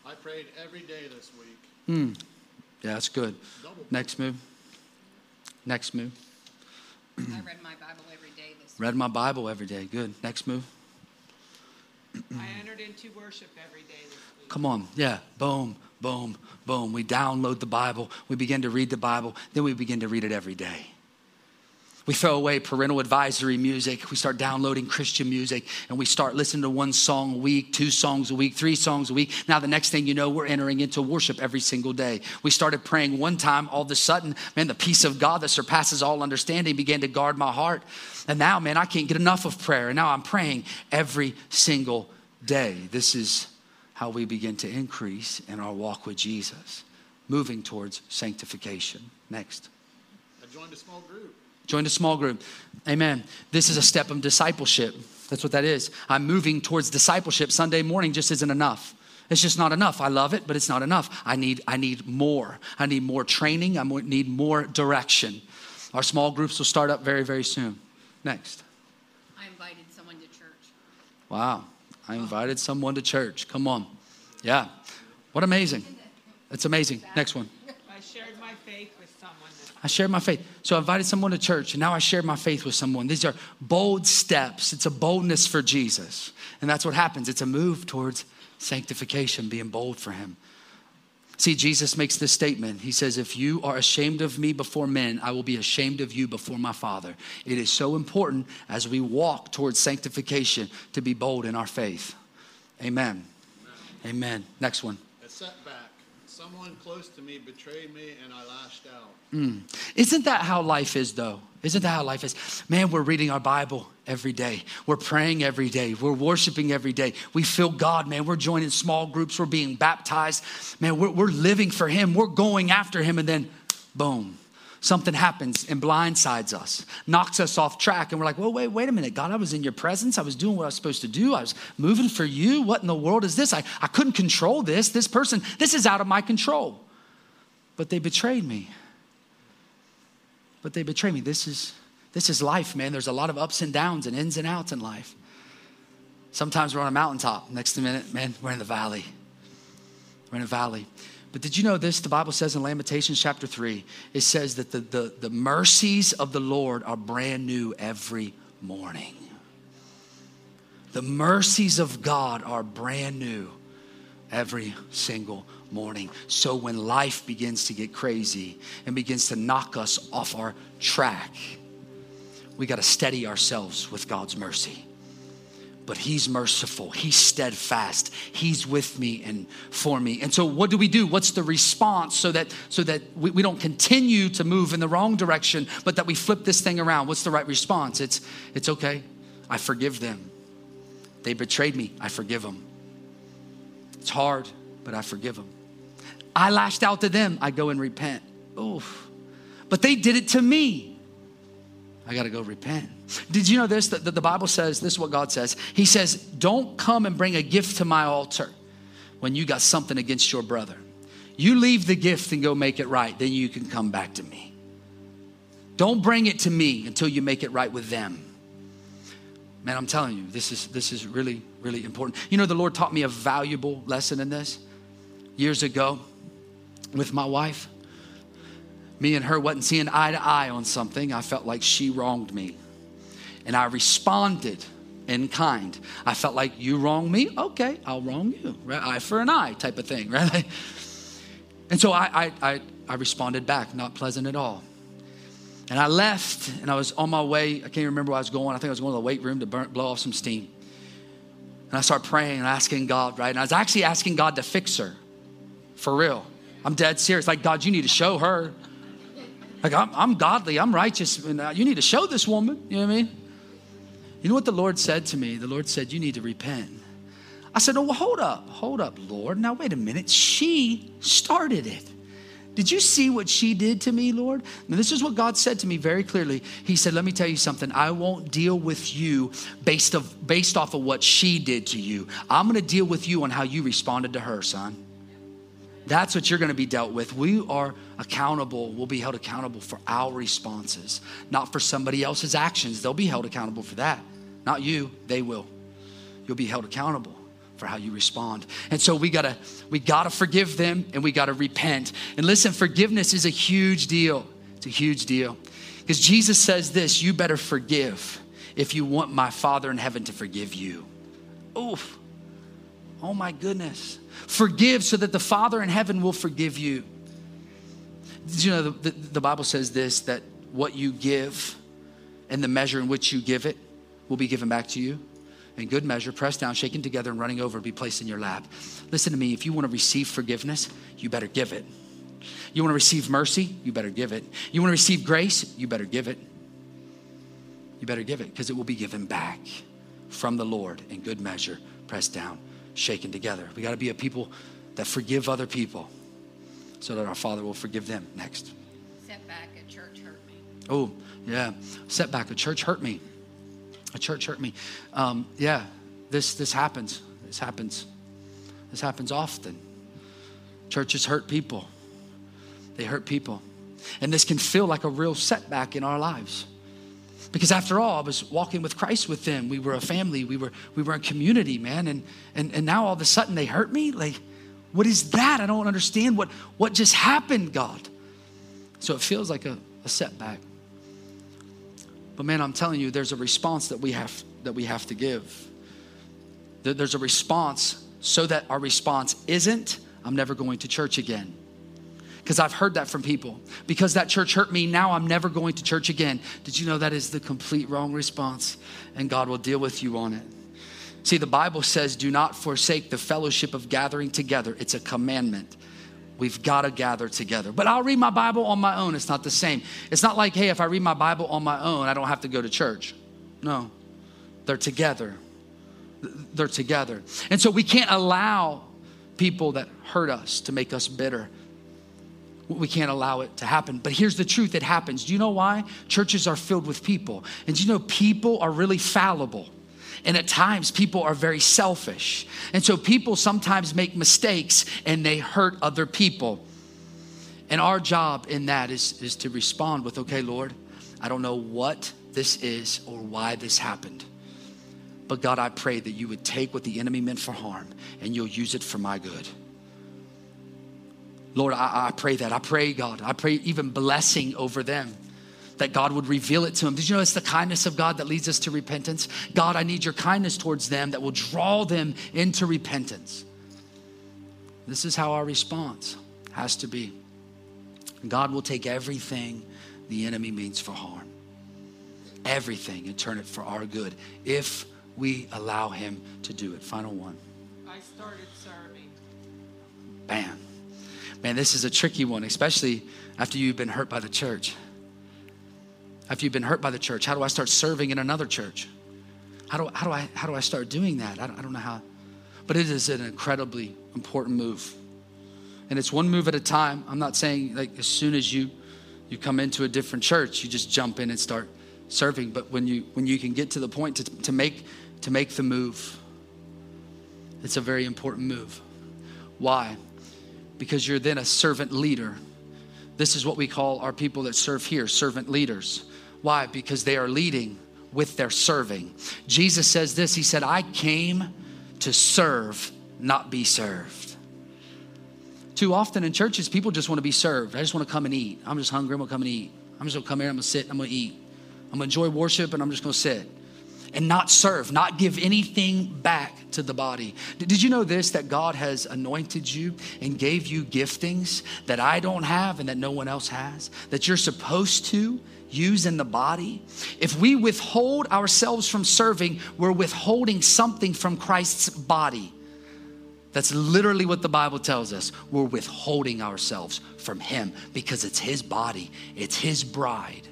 I prayed every day this week. Hmm. Yeah, that's good. Double. Next move. Next move. I read my Bible every day this Read my Bible every day. Good. Next move. I entered into worship every day this week. Come on. Yeah. Boom, boom, boom. We download the Bible. We begin to read the Bible. Then we begin to read it every day. We throw away parental advisory music. We start downloading Christian music and we start listening to one song a week, two songs a week, three songs a week. Now, the next thing you know, we're entering into worship every single day. We started praying one time, all of a sudden, man, the peace of God that surpasses all understanding began to guard my heart. And now, man, I can't get enough of prayer. And now I'm praying every single day. This is how we begin to increase in our walk with Jesus, moving towards sanctification. Next. I joined a small group. Join a small group. Amen. This is a step of discipleship. That's what that is. I'm moving towards discipleship. Sunday morning just isn't enough. It's just not enough. I love it, but it's not enough. I need, I need more. I need more training. I need more direction. Our small groups will start up very, very soon. Next. I invited someone to church. Wow. I invited someone to church. Come on. Yeah. What amazing. That's amazing. Next one. I shared my faith with someone this I shared my faith. So I invited someone to church, and now I shared my faith with someone. These are bold steps. It's a boldness for Jesus. And that's what happens. It's a move towards sanctification, being bold for Him. See, Jesus makes this statement. He says, If you are ashamed of me before men, I will be ashamed of you before my Father. It is so important as we walk towards sanctification to be bold in our faith. Amen. Amen. Next one. A setback. Someone close to me betrayed me and I lashed out. Hmm. Isn't that how life is, though? Isn't that how life is? Man, we're reading our Bible every day. We're praying every day. We're worshiping every day. We feel God, man. We're joining small groups. We're being baptized. Man, we're, we're living for Him. We're going after Him. And then, boom, something happens and blindsides us, knocks us off track. And we're like, well, wait, wait a minute. God, I was in your presence. I was doing what I was supposed to do. I was moving for you. What in the world is this? I, I couldn't control this. This person, this is out of my control. But they betrayed me but they betrayed me. This is this is life, man. There's a lot of ups and downs and ins and outs in life. Sometimes we're on a mountaintop. Next minute, man, we're in the valley. We're in a valley. But did you know this? The Bible says in Lamentations chapter 3, it says that the, the, the mercies of the Lord are brand new every morning. The mercies of God are brand new every single morning. So when life begins to get crazy and begins to knock us off our track, we got to steady ourselves with God's mercy. But he's merciful, he's steadfast, he's with me and for me. And so what do we do? What's the response so that so that we, we don't continue to move in the wrong direction, but that we flip this thing around? What's the right response? It's it's okay. I forgive them. They betrayed me. I forgive them. It's hard, but I forgive them. I lashed out to them. I go and repent. Oof. But they did it to me. I got to go repent. Did you know this? That the Bible says, this is what God says. He says, Don't come and bring a gift to my altar when you got something against your brother. You leave the gift and go make it right, then you can come back to me. Don't bring it to me until you make it right with them. Man, I'm telling you, this is this is really, really important. You know, the Lord taught me a valuable lesson in this years ago with my wife me and her wasn't seeing eye to eye on something. I felt like she wronged me. And I responded in kind. I felt like you wrong me, okay, I'll wrong you. Right? Eye for an eye type of thing, right? And so I, I, I, I responded back, not pleasant at all. And I left and I was on my way. I can't remember where I was going. I think I was going to the weight room to burn, blow off some steam. And I started praying and asking God, right? And I was actually asking God to fix her for real. I'm dead serious. Like, God, you need to show her. Like, I'm, I'm godly, I'm righteous, uh, you need to show this woman. You know what I mean? You know what the Lord said to me? The Lord said, You need to repent. I said, Oh, well, hold up, hold up, Lord. Now, wait a minute. She started it. Did you see what she did to me, Lord? Now, this is what God said to me very clearly. He said, Let me tell you something. I won't deal with you based, of, based off of what she did to you. I'm going to deal with you on how you responded to her, son. That's what you're going to be dealt with. We are accountable, we'll be held accountable for our responses, not for somebody else's actions. They'll be held accountable for that. Not you, they will. You'll be held accountable for how you respond. And so we got to we got to forgive them and we got to repent. And listen, forgiveness is a huge deal. It's a huge deal. Because Jesus says this, you better forgive if you want my Father in heaven to forgive you. Oof. Oh my goodness. Forgive so that the Father in heaven will forgive you. You know the, the, the, Bible says this that what you give and the measure in which you give it will be given back to you? In good measure, pressed down, shaken together, and running over, be placed in your lap. Listen to me, if you want to receive forgiveness, you better give it. You want to receive mercy, you better give it. You want to receive grace, you better give it. You better give it because it will be given back from the Lord in good measure, pressed down, shaken together. We got to be a people that forgive other people so that our Father will forgive them. Next. Setback at church hurt me. Oh, yeah. Setback. A church hurt me. A church hurt me. Um, yeah, this, this happens. This happens. This happens often. Churches hurt people. They hurt people. And this can feel like a real setback in our lives. Because after all, I was walking with Christ with them. We were a family. We were we were a community, man. And and and now all of a sudden they hurt me. Like, what is that? I don't understand what what just happened, God. So it feels like a, a setback. But man, I'm telling you, there's a response that we have that we have to give. There's a response so that our response isn't, I'm never going to church again because I've heard that from people. Because that church hurt me, now I'm never going to church again. Did you know that is the complete wrong response? And God will deal with you on it. See, the Bible says, do not forsake the fellowship of gathering together. It's a commandment. We've got to gather together. But I'll read my Bible on my own. It's not the same. It's not like, hey, if I read my Bible on my own, I don't have to go to church. No, they're together. They're together. And so we can't allow people that hurt us to make us bitter we can't allow it to happen. But here's the truth it happens. Do you know why? Churches are filled with people. And do you know people are really fallible? And at times, people are very selfish. And so people sometimes make mistakes and they hurt other people. And our job in that is, is to respond with, okay, Lord, I don't know what this is or why this happened. But God, I pray that you would take what the enemy meant for harm and you'll use it for my good. Lord, I, I pray that. I pray, God, I pray even blessing over them that God would reveal it to them. Did you know it's the kindness of God that leads us to repentance? God, I need your kindness towards them that will draw them into repentance. This is how our response has to be. God will take everything the enemy means for harm, everything, and turn it for our good if we allow him to do it. Final one. I started serving. Bam. Man, this is a tricky one, especially after you've been hurt by the church. After you've been hurt by the church, how do I start serving in another church? How do, how do, I, how do I start doing that? I don't, I don't know how. But it is an incredibly important move. And it's one move at a time. I'm not saying like as soon as you you come into a different church, you just jump in and start serving. But when you when you can get to the point to, to make to make the move, it's a very important move. Why? Because you're then a servant leader. This is what we call our people that serve here, servant leaders. Why? Because they are leading with their serving. Jesus says this He said, I came to serve, not be served. Too often in churches, people just want to be served. I just want to come and eat. I'm just hungry. I'm going to come and eat. I'm just going to come here. I'm going to sit. I'm going to eat. I'm going to enjoy worship and I'm just going to sit and not serve, not give anything back to the body. Did you know this that God has anointed you and gave you giftings that I don't have and that no one else has? That you're supposed to use in the body? If we withhold ourselves from serving, we're withholding something from Christ's body. That's literally what the Bible tells us. We're withholding ourselves from Him because it's His body, it's His bride,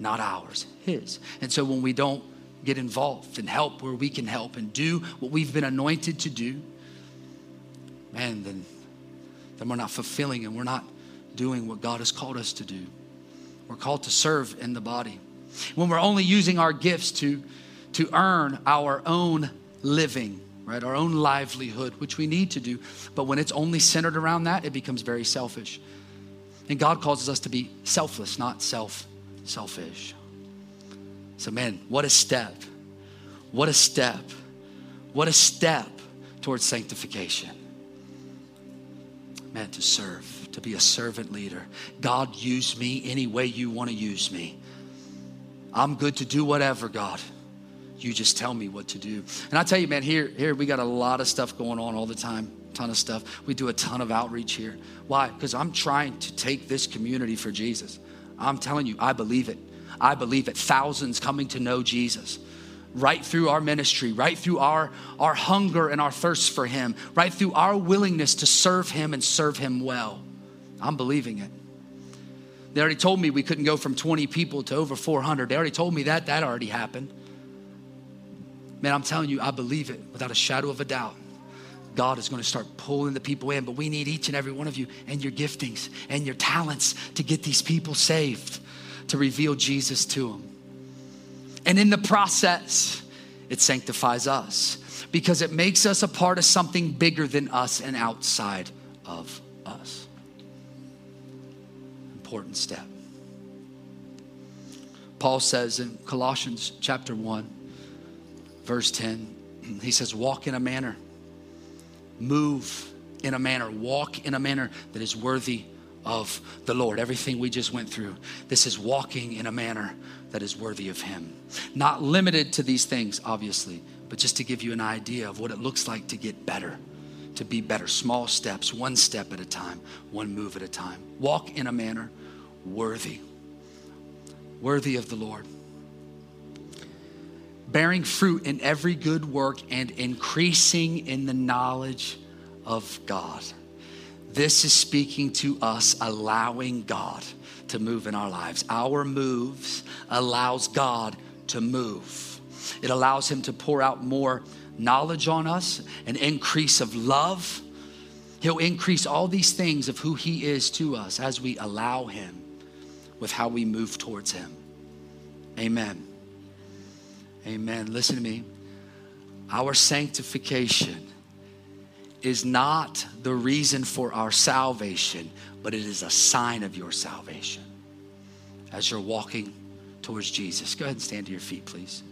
not ours, His. And so when we don't get involved and help where we can help and do what we've been anointed to do, man, then, then we're not fulfilling and we're not doing what God has called us to do. We're called to serve in the body. When we're only using our gifts to, to earn our own living, right? Our own livelihood, which we need to do. But when it's only centered around that, it becomes very selfish. And God causes us to be selfless, not self selfish. So, man, what a step. What a step. What a step towards sanctification. Man, to serve, to be a servant leader. God, use me any way you want to use me. I'm good to do whatever, God. You just tell me what to do. And I tell you, man, here, here we got a lot of stuff going on all the time. Ton of stuff. We do a ton of outreach here. Why? Because I'm trying to take this community for Jesus. I'm telling you, I believe it. I believe it. Thousands coming to know Jesus right through our ministry, right through our, our hunger and our thirst for Him, right through our willingness to serve Him and serve Him well. I'm believing it. They already told me we couldn't go from 20 people to over 400. They already told me that. That already happened. Man, I'm telling you, I believe it without a shadow of a doubt. God is going to start pulling the people in, but we need each and every one of you and your giftings and your talents to get these people saved, to reveal Jesus to them. And in the process, it sanctifies us because it makes us a part of something bigger than us and outside of us. Important step. Paul says in Colossians chapter 1, verse 10, he says, Walk in a manner, move in a manner, walk in a manner that is worthy of the Lord. Everything we just went through, this is walking in a manner that is worthy of Him. Not limited to these things, obviously, but just to give you an idea of what it looks like to get better, to be better. Small steps, one step at a time, one move at a time. Walk in a manner worthy, worthy of the Lord. Bearing fruit in every good work and increasing in the knowledge of God. This is speaking to us, allowing God to move in our lives. Our moves allows God to move. It allows him to pour out more knowledge on us, an increase of love. He'll increase all these things of who he is to us as we allow him with how we move towards him. Amen. Amen. Listen to me. Our sanctification is not the reason for our salvation, but it is a sign of your salvation as you're walking towards Jesus. Go ahead and stand to your feet, please.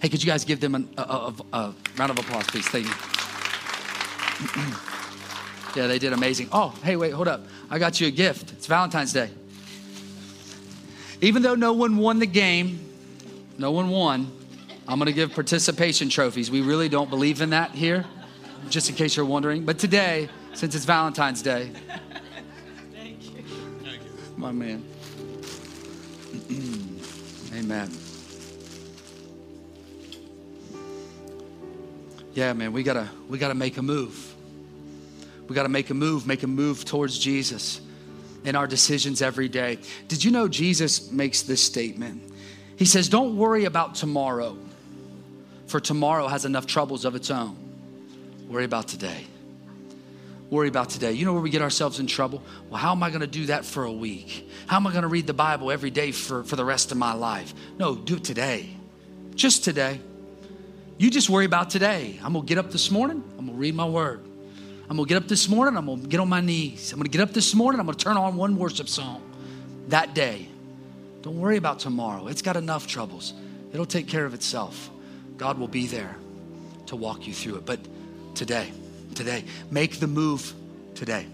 Hey, could you guys give them an, a, a, a, round of applause, please? Thank you. yeah, they did amazing. Oh, hey, wait, hold up. I got you a gift. It's Valentine's Day. Even though no one won the game, no one won, I'm going to give participation trophies. We really don't believe in that here, just in case you're wondering. But today, since it's Valentine's Day, Thank you. my man. Amen. Yeah, man, we gotta we gotta make a move. We gotta make a move, make a move towards Jesus in our decisions every day. Did you know Jesus makes this statement? He says, Don't worry about tomorrow, for tomorrow has enough troubles of its own. Worry about today. Worry about today. You know where we get ourselves in trouble? Well, how am I going to do that for a week? How am I going to read the Bible every day for, for the rest of my life? No, do it today. Just today. You just worry about today. I'm going to get up this morning. I'm going to read my word. I'm going to get up this morning. I'm going to get on my knees. I'm going to get up this morning. I'm going to turn on one worship song that day. Don't worry about tomorrow. It's got enough troubles. It'll take care of itself. God will be there to walk you through it. But today, today, make the move today.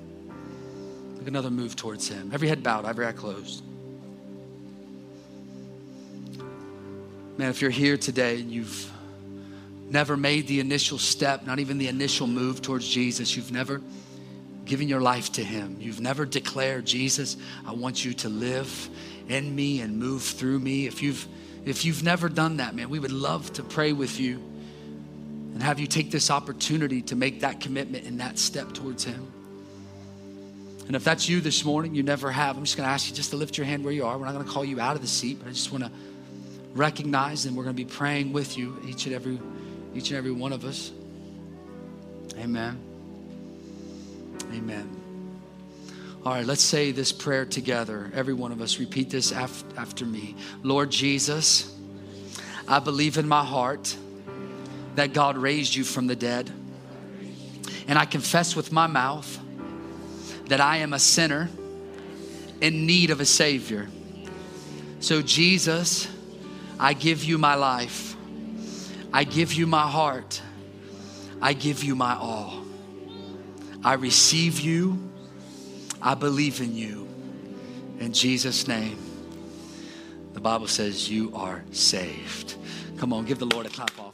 Make another move towards Him. Every head bowed, every eye closed. Man, if you're here today and you've never made the initial step, not even the initial move towards Jesus, you've never given your life to Him, you've never declared, Jesus, I want you to live in me and move through me. If you've if you've never done that, man, we would love to pray with you and have you take this opportunity to make that commitment and that step towards Him. And if that's you this morning, you never have, I'm just going to ask you just to lift your hand where you are. We're not going to call you out of the seat, but I just want to recognize and we're going to be praying with you, each and every, each and every one of us. Amen. Amen. All right, let's say this prayer together. Every one of us, repeat this af- after me. Lord Jesus, I believe in my heart that God raised you from the dead. And I confess with my mouth that I am a sinner in need of a Savior. So, Jesus, I give you my life. I give you my heart. I give you my all. I receive you. I believe in you. In Jesus' name, the Bible says you are saved. Come on, give the Lord a clap.